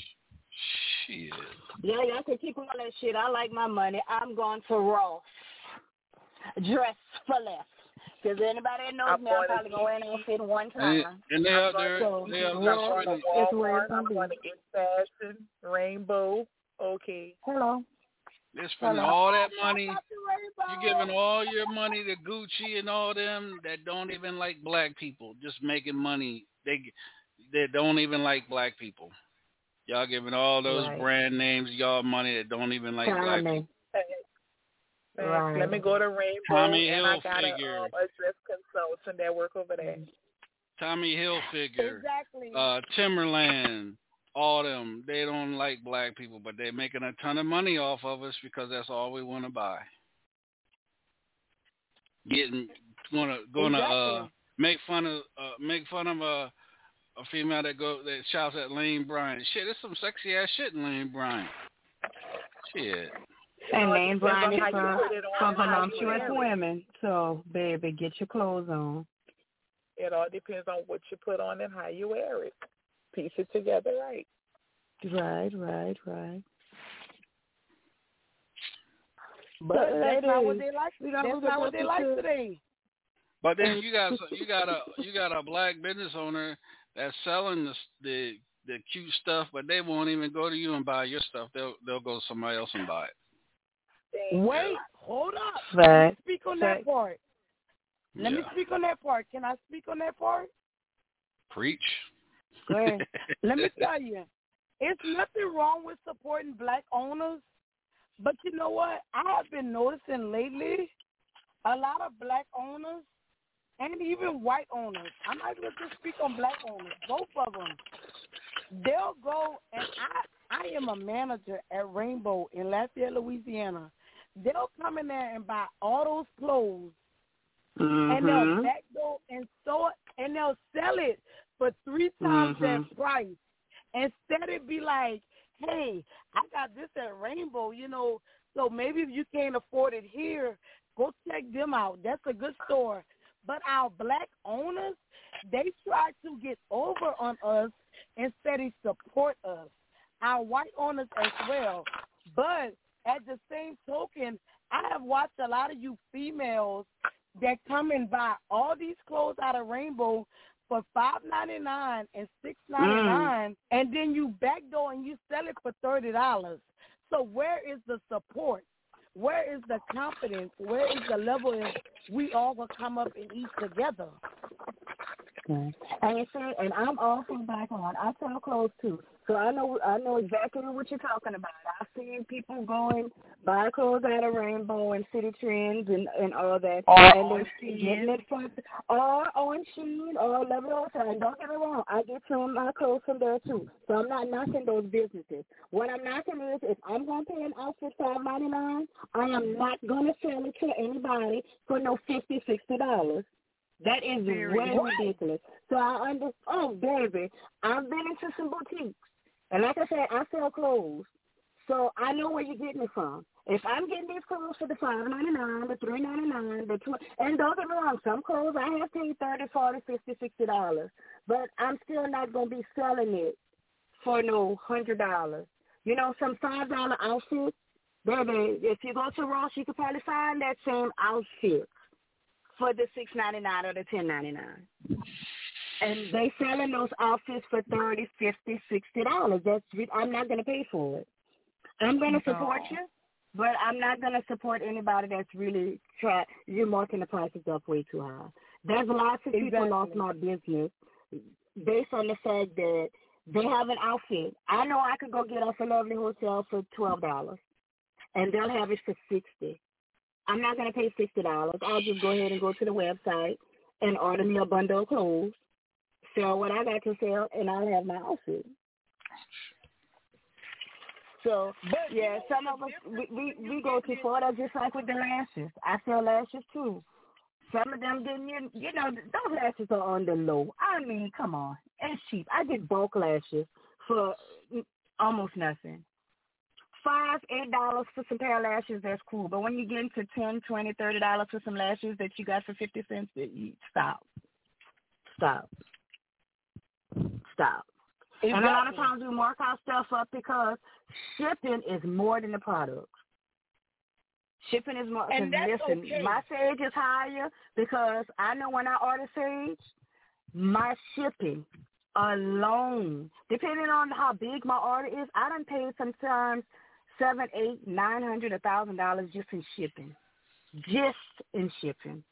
Shit. Yeah, y'all can keep all that shit. I like my money. I'm going to Ross. Dress for less. Because anybody that knows I'm me, I'm going to probably going to fit one time. and they out I'm there, So, they out I'm there going to. It's where. I'm gonna get fashion, rainbow. Okay. Hello. They're spending Hello. all that money. You're giving all your money to Gucci and all them that don't even like black people, just making money. They they don't even like black people. Y'all giving all those Right. brand names y'all money that don't even like black Timing. people. Thanks. Right. Let me go to Rainbow, Tommy and I got Hilfiger. a, um, a dress consultant that work over there. Tommy Hilfiger, Exactly. uh, Timberland, all them. They don't like black people, but they're making a ton of money off of us because that's all we want to buy. Getting gonna gonna uh make fun of uh make fun of a a female that go that shouts at Lane Bryant. Shit, there's some sexy ass shit in Lane Bryant. Shit. And name depends on brand is how you for, put it on for and how you voluptuous women. So, baby, get your clothes on. It all depends on what you put on and how you wear it. Piece it together right. Right, right, right. But So, that's not what they like. we gotta That's not what they like today. But then you got you got a *laughs* you got a black business owner that's selling the the the cute stuff, but they won't even go to you and buy your stuff. They'll they'll go to somebody else and buy it. Wait, hold up. Right. Let me speak on that part. Let me speak on that part. Can I speak on that part? Preach. Go ahead. *laughs* Let me tell you, it's nothing wrong with supporting black owners, but you know what? I have been noticing lately a lot of black owners and even white owners. I'm not going to just speak on black owners, both of them. They'll go and I I am a manager at Rainbow in Lafayette, Louisiana. They'll come in there and buy all those clothes and they'll Mhm. backdoor and sew it and they'll sell it for three times Mhm. that price. Instead it be like, Hey, I got this at Rainbow, you know, So maybe if you can't afford it here, go check them out. That's a good store. But our black owners, they try to get over on us instead of support us. Our white owners as well. But at the same token, I have watched a lot of you females that come and buy all these clothes out of Rainbow for five ninety nine and six ninety nine, mm. and then you backdoor and you sell it for thirty dollars. So where is the support? Where is the confidence? Where is the level of we all will come up and eat together? And you see, and I'm also back on. I sell clothes too. So I know I know exactly what you're talking about. I've seen people going buy clothes out of Rainbow and Citi Trends and and all that, or and then getting it from or on Shein or Level And don't get me wrong, I get some of my clothes from there too. So I'm not knocking those businesses. What I'm knocking is if I'm going to pay an outfit five ninety nine, I am not going to sell it to anybody for no fifty sixty dollars. That is Very ridiculous. So I understand. Oh, baby, I've been into some boutiques and like I said, I sell clothes. So I know where you're getting it from. If I'm getting these clothes for the five ninety nine, the three ninety nine, the tw- and don't get me wrong, some clothes I have paid thirty, forty, fifty, sixty dollars, but I'm still not gonna be selling it for no hundred dollars. You know, some five dollar outfits, baby. If you go to Ross, you could probably find that same outfit for the six ninety nine or the ten ninety nine and they selling those outfits for thirty, fifty, sixty dollars. That's I'm not gonna pay for it. I'm gonna support you, but I'm not gonna support anybody that's really try. You're marking the prices up way too high. There's lots of exactly. people lost my business based on the fact that they have an outfit. I know I could go get off a lovely hotel for twelve dollars, and they'll have it for sixty. I'm not gonna pay sixty dollars. I'll just go ahead and go to the website and order me a bundle of clothes sell what I got to sell, and I'll have my outfit. So, but yeah, some of us we we, we go to Florida just like with the lashes. I sell lashes too. Some of them didn't, you, you know, those lashes are on the low. I mean, come on, it's cheap. I get bulk lashes for almost nothing. Five, eight dollars for some pair of lashes, that's cool. But when you get into ten, twenty, thirty dollars for some lashes that you got for fifty cents, that you stop, stop stop. Exactly. And a lot of times we mark our stuff up because shipping is more than the product. Shipping is more. And that's listen, okay. my sage is higher because I know when I order sage, my shipping alone, depending on how big my order is, I done paid sometimes seven, eight, nine hundred, a thousand dollars just in shipping, just in shipping.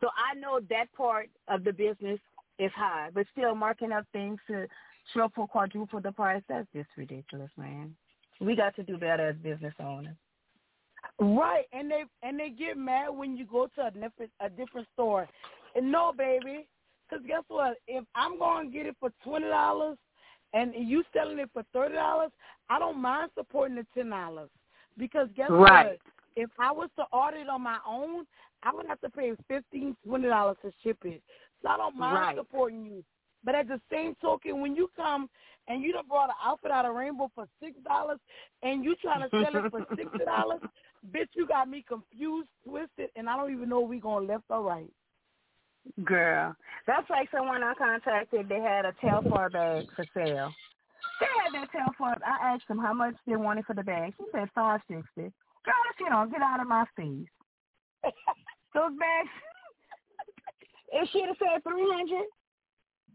So I know that part of the business is high, but still marking up things to triple, quadruple the price, that's just ridiculous, man. We got to do better as business owners. Right, and they and they get mad when you go to a different a different store. And no, baby, because guess what? If I'm going to get it for twenty dollars, and you selling it for thirty dollars, I don't mind supporting the ten dollars. Because guess right. what? If I was to order it on my own, I would have to pay fifteen, twenty dollars to ship it. So I don't mind right. supporting you. But at the same token, when you come and you done brought an outfit out of Rainbow for six dollars and you trying to sell it for sixty dollars, *laughs* bitch, you got me confused, twisted, and I don't even know if we going left or right. Girl, that's like someone I contacted. They had a Telfar bag for sale. They had that Telfar. I asked them how much they wanted for the bag. She said five sixty. Girl, you know, get out of my face. *laughs* Those bags if she'd have said three hundred,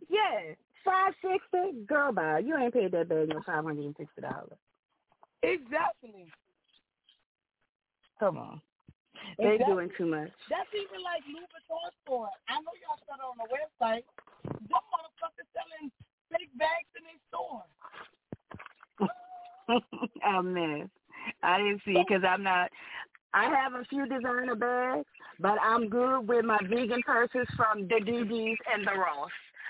yeah, five sixty, girl, bye. You ain't paid that bag no five hundred and sixty dollars. Exactly. Come on. They're doing too much. That's even like Louis Vuitton store. I know y'all saw it on the website. Them motherfuckers selling fake bags in their store. oh *laughs* man, I didn't see because I'm not. I have a few designer bags, but I'm good with my vegan purses from the DDs and the Ross.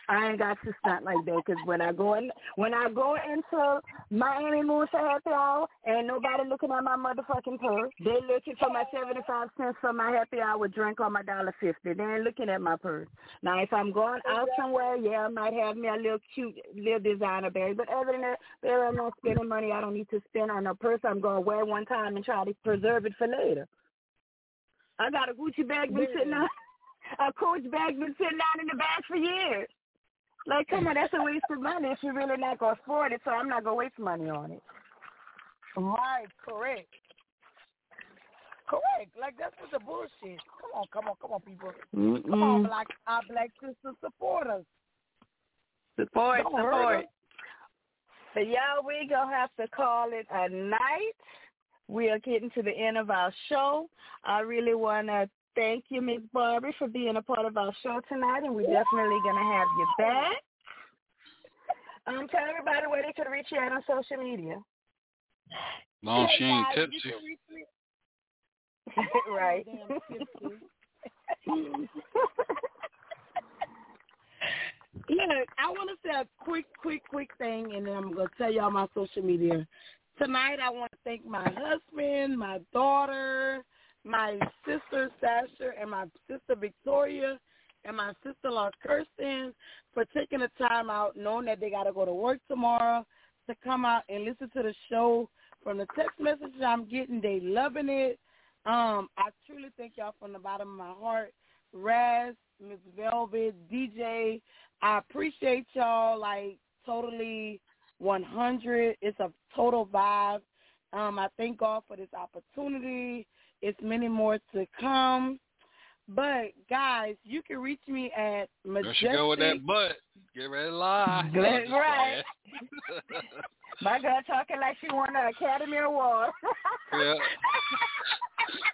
I ain't got to stunt like that because when I go in, when I go into Miami Moon for happy hour, ain't nobody looking at my motherfucking purse. They looking for my seventy five cents for my happy hour drink or my dollar fifty. They ain't looking at my purse. Now, if I'm going out somewhere, yeah, I might have me a little cute little designer bag. But other than that, there I'm not spending money. I don't need to spend on a purse I'm gonna wear one time and try to preserve it for later. I got a Gucci bag been sitting on, *laughs* a Coach bag been sitting down in the bag for years. Like, come on, that's a waste of money if you're really not gonna afford it. So I'm not gonna waste money on it. Right, correct. Correct. Like that's what the bullshit. Come on, come on, come on, people. Come on, black our black sisters support us. Support, Don't support. us. So y'all, we gonna have to call it a night. We are getting to the end of our show. I really wanna thank you, Miss Barbie, for being a part of our show tonight, and we're definitely gonna have you back. Um, tell everybody where they could reach you at on social media. Long Hey, she ain't guys, you tipsy. can reach me- *laughs* right. Damn. *laughs* Look, I want to say a quick, quick, quick thing, and then I'm going to tell y'all my social media. Tonight, I want to thank my husband, my daughter, my sister Sasha, and my sister Victoria, and my sister-in-law Kirsten for taking the time out, knowing that they got to go to work tomorrow, to come out and listen to the show. From the text messages I'm getting, they loving it. Um, I truly thank y'all from the bottom of my heart. Raz, Miss Velvet, DJ, I appreciate y'all like totally 100. It's a total vibe. Um, I thank God for this opportunity. It's many more to come. But guys, you can reach me at There Majestic. she go with that butt. Get ready to lie. That's right. *laughs* My girl talking like she won an Academy Award. *laughs* yeah.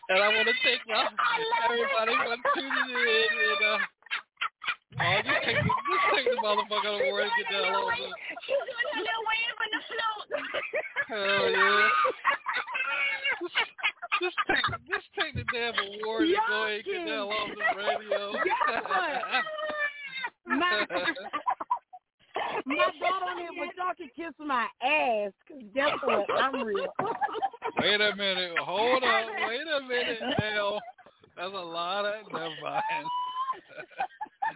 And I want to thank y'all, everybody for tuning in. And, uh, oh, just take, the, just take the motherfucker award and get the hell over. She's doing a little wave in the float. Hell yeah. *laughs* Just, take, just take the damn award and go ahead and get the hell off the radio. My, my daughter on here, but y'all can kiss my ass. Cause guess what? I'm real. Wait a minute. Hold on. Wait a minute now. That's a lot of never mind.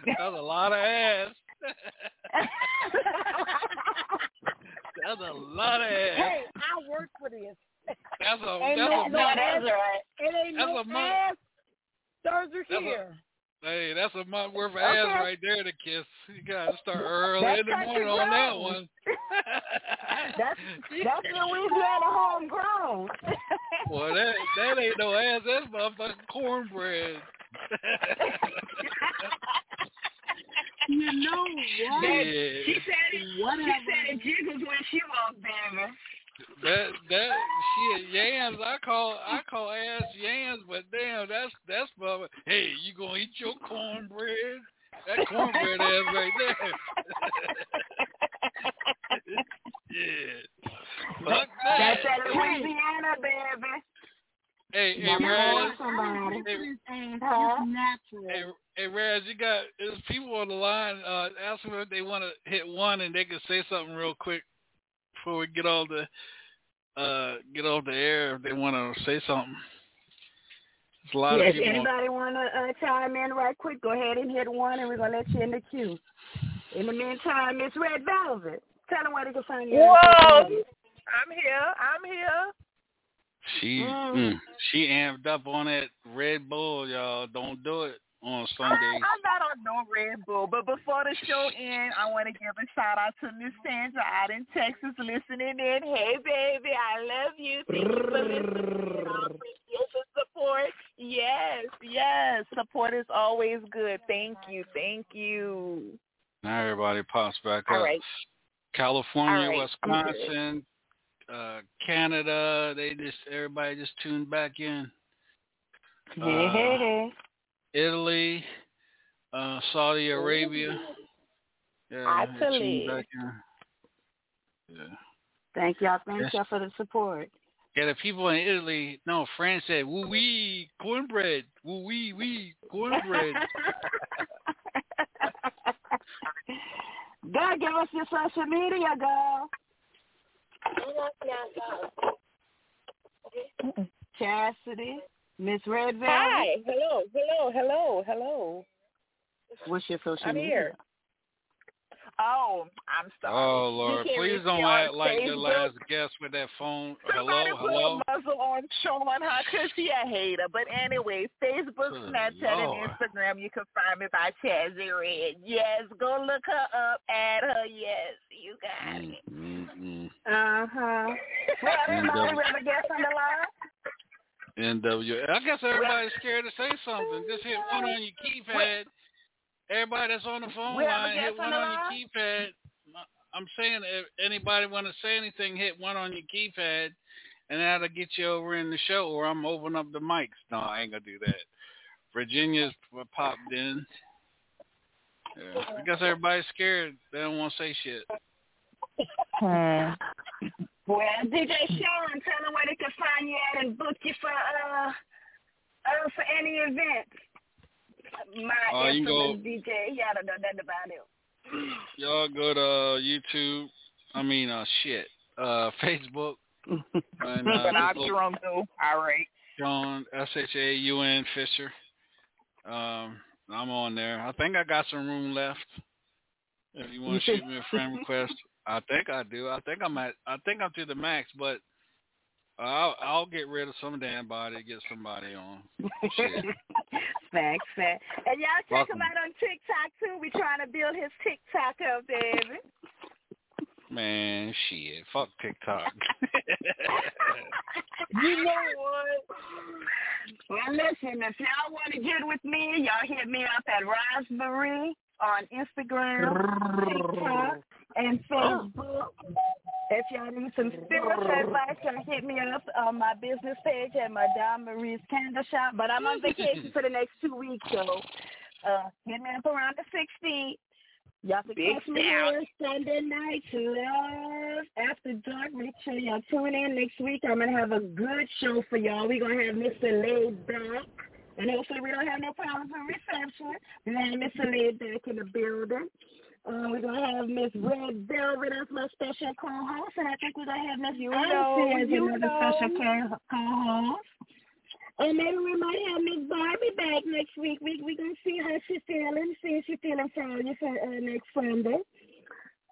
That's a lot of ass. That's a lot of ass. Hey, I work for this. That's a Ain't that's no, a no month. ass. It ain't That's no a month. ass. Surgery That's a- here. Hey, that's a month worth of Okay. ass right there to kiss. You gotta start early That's in the morning on that one. That's *laughs* that's Louisiana homegrown. Boy, that that ain't no ass. That's motherfucking cornbread. *laughs* You know what? Yeah. She said it. Whatever. She said it jiggles when she walked, baby. That that shit yams. I call I call ass yams, but damn, that's that's mother. Hey, you gonna eat your cornbread? That cornbread ass right there. *laughs* yeah. Fuck that. That's that Louisiana, baby. Hey, hey, Raz. somebody. Hey, Huh? Hey, hey, Raz, you got there's people on the line. Uh, ask them if they want to hit one, and they can say something real quick before we get off the uh get off the air. If they want to say something. There's a lot yes, of people. on- anybody want to uh, chime in right quick? Go ahead and hit one, and we're going to let you in the queue. In the meantime, it's Red Velvet, tell them where they can find you. Whoa. I'm here. I'm here. She Mm. mm, she amped up on that Red Bull, y'all. Don't do it on Sundays. I'm not on no Red Bull, but before the show ends, I want to give a shout out to Miss Sandra out in Texas listening in. Hey, baby, I love you. Thank you for listening. I appreciate your support. Yes, yes. Support is always good. Thank you. Thank you. Now everybody pops back All up. right. California, All right, Wisconsin, uh, Canada. They just everybody just tuned back in. Hey, hey, Uh, hey. Italy, uh, Saudi Arabia. Yeah, they tuned Italy. back in. Yeah. Thank y'all. Thank Yes. y'all for the support. Yeah, the people in Italy, no, France said, woo wee, cornbread, woo wee wee, cornbread. God, give us your social media, girl. Chastity, Miss Red Velvet. Hi. Hello. Hello. Hello. Hello. What's your social I'm media? here. Oh, I'm sorry. Oh Lord, please don't act like the last guest with that phone. Somebody Hello, put hello. a muzzle on Sean her because she a hater. But anyway, Facebook, Good Snapchat, Lord. and Instagram, you can find me by Chazzy Red. Yes, go look her up, add her. Yes, you got it. Mm-hmm. Uh huh. Well, everybody, we have a guest on the line. NW. I guess everybody's scared to say something. Just hit one on your keypad. Everybody that's on the phone We line, hit guest on one on your line? keypad. I'm saying if anybody want to say anything, hit one on your keypad, and that'll get you over in the show. Or I'm opening up the mics. No, I ain't gonna do that. Virginia's popped in. Yeah. I guess everybody's scared. They don't want to say shit. Hmm. Well, DJ Sean, tell them where they can find you at and book you for uh uh for any event. My Oh, you can go- infamous DJ, he ought to know nothing about it. Y'all go to uh, YouTube. I mean, uh, shit. Uh, *laughs* Facebook. And, uh, Not just look- drunk though. All right. Sean S H A U N Fisher. Um, I'm on there. I think I got some room left. If you want to *laughs* shoot me a friend request, I think I do. I think I'm at. I think I'm to the max, but I'll I'll get rid of some damn body get somebody on. *laughs* Facts, facts. And y'all check Welcome. him out on TikTok too. We trying to build his TikTok up, baby. Man, shit. Fuck TikTok. *laughs* You know what? Well, listen, if y'all want to get with me, y'all hit me up at Raspberry on Instagram, TikTok, and Facebook. If y'all need some spiritual advice, y'all hit me up on my business page at Madame Marie's Candle Shop. But I'm on vacation for the next two weeks, so uh, hit me up around the 16th. Y'all can Big catch me here Sunday night love after dark. Make sure y'all tune in next week. I'm gonna have a good show for y'all. We're gonna have Mr. Laid Back. And hopefully we don't have no problems with reception. We're gonna Mr. Laid Back in the building. Uh, we're gonna have Miss Red Velvet as my special co-host, and I think we're gonna have Miss know, as another know. special co- co-host. And maybe we might have Miss Barbie back next week. We we gonna see how she's feeling, see if she's feeling fine for uh, next Sunday.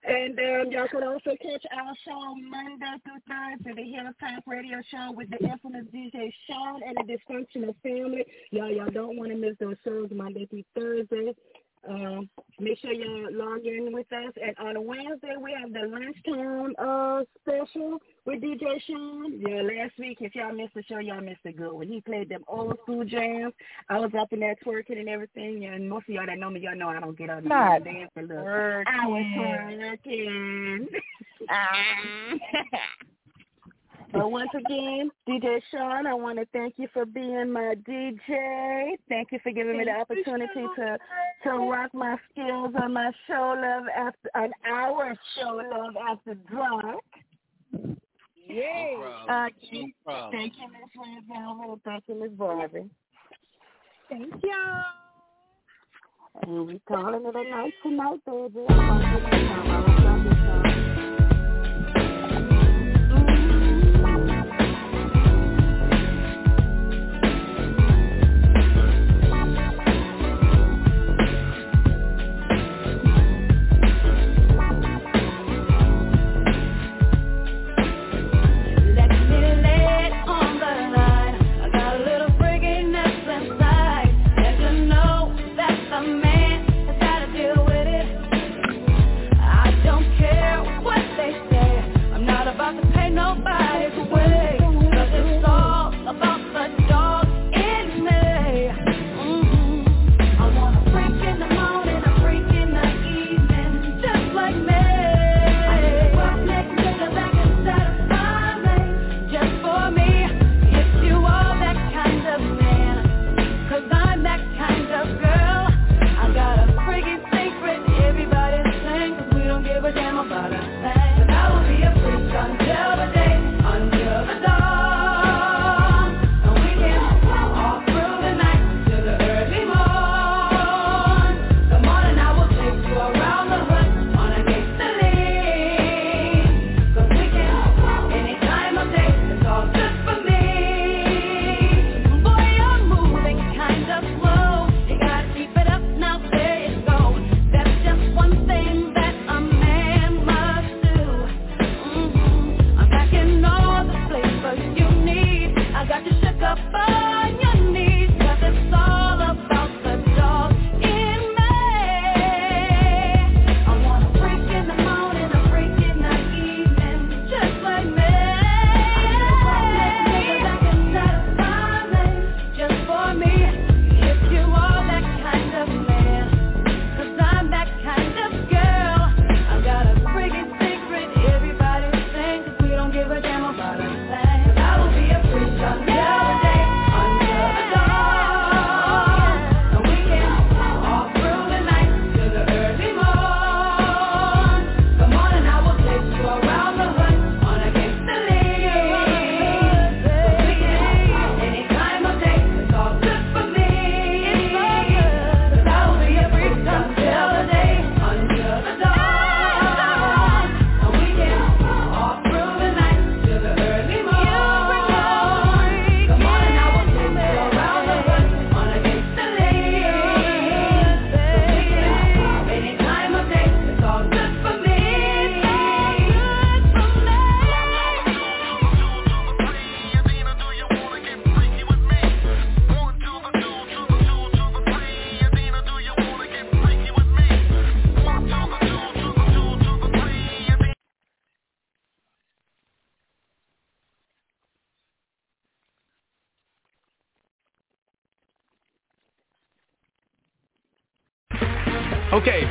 And um, y'all can also catch our show Monday through Thursday, the Hilltop Radio Show with the infamous DJ Sean and the Dysfunctional Family. Y'all, y'all don't want to miss those shows Monday through Thursday. Um, make sure you log in with us. And on Wednesday, we have the lunchtime uh, special with DJ Sean. Yeah, last week, if y'all missed the show, y'all missed a good one. He played them old school jams. I was up in there twerking and everything. And most of y'all that know me, y'all know I don't get up Not dance a little. working. I was twerking. *laughs* But once again, DJ Sean, I want to thank you for being my DJ. Thank you for giving me the opportunity to to rock my skills on my show love after an hour show love after dark. Yay! Uh, No thank you, Miss Red Velvet. Thank you, Miss Barbie. Thank you. And we calling it a night tonight, baby.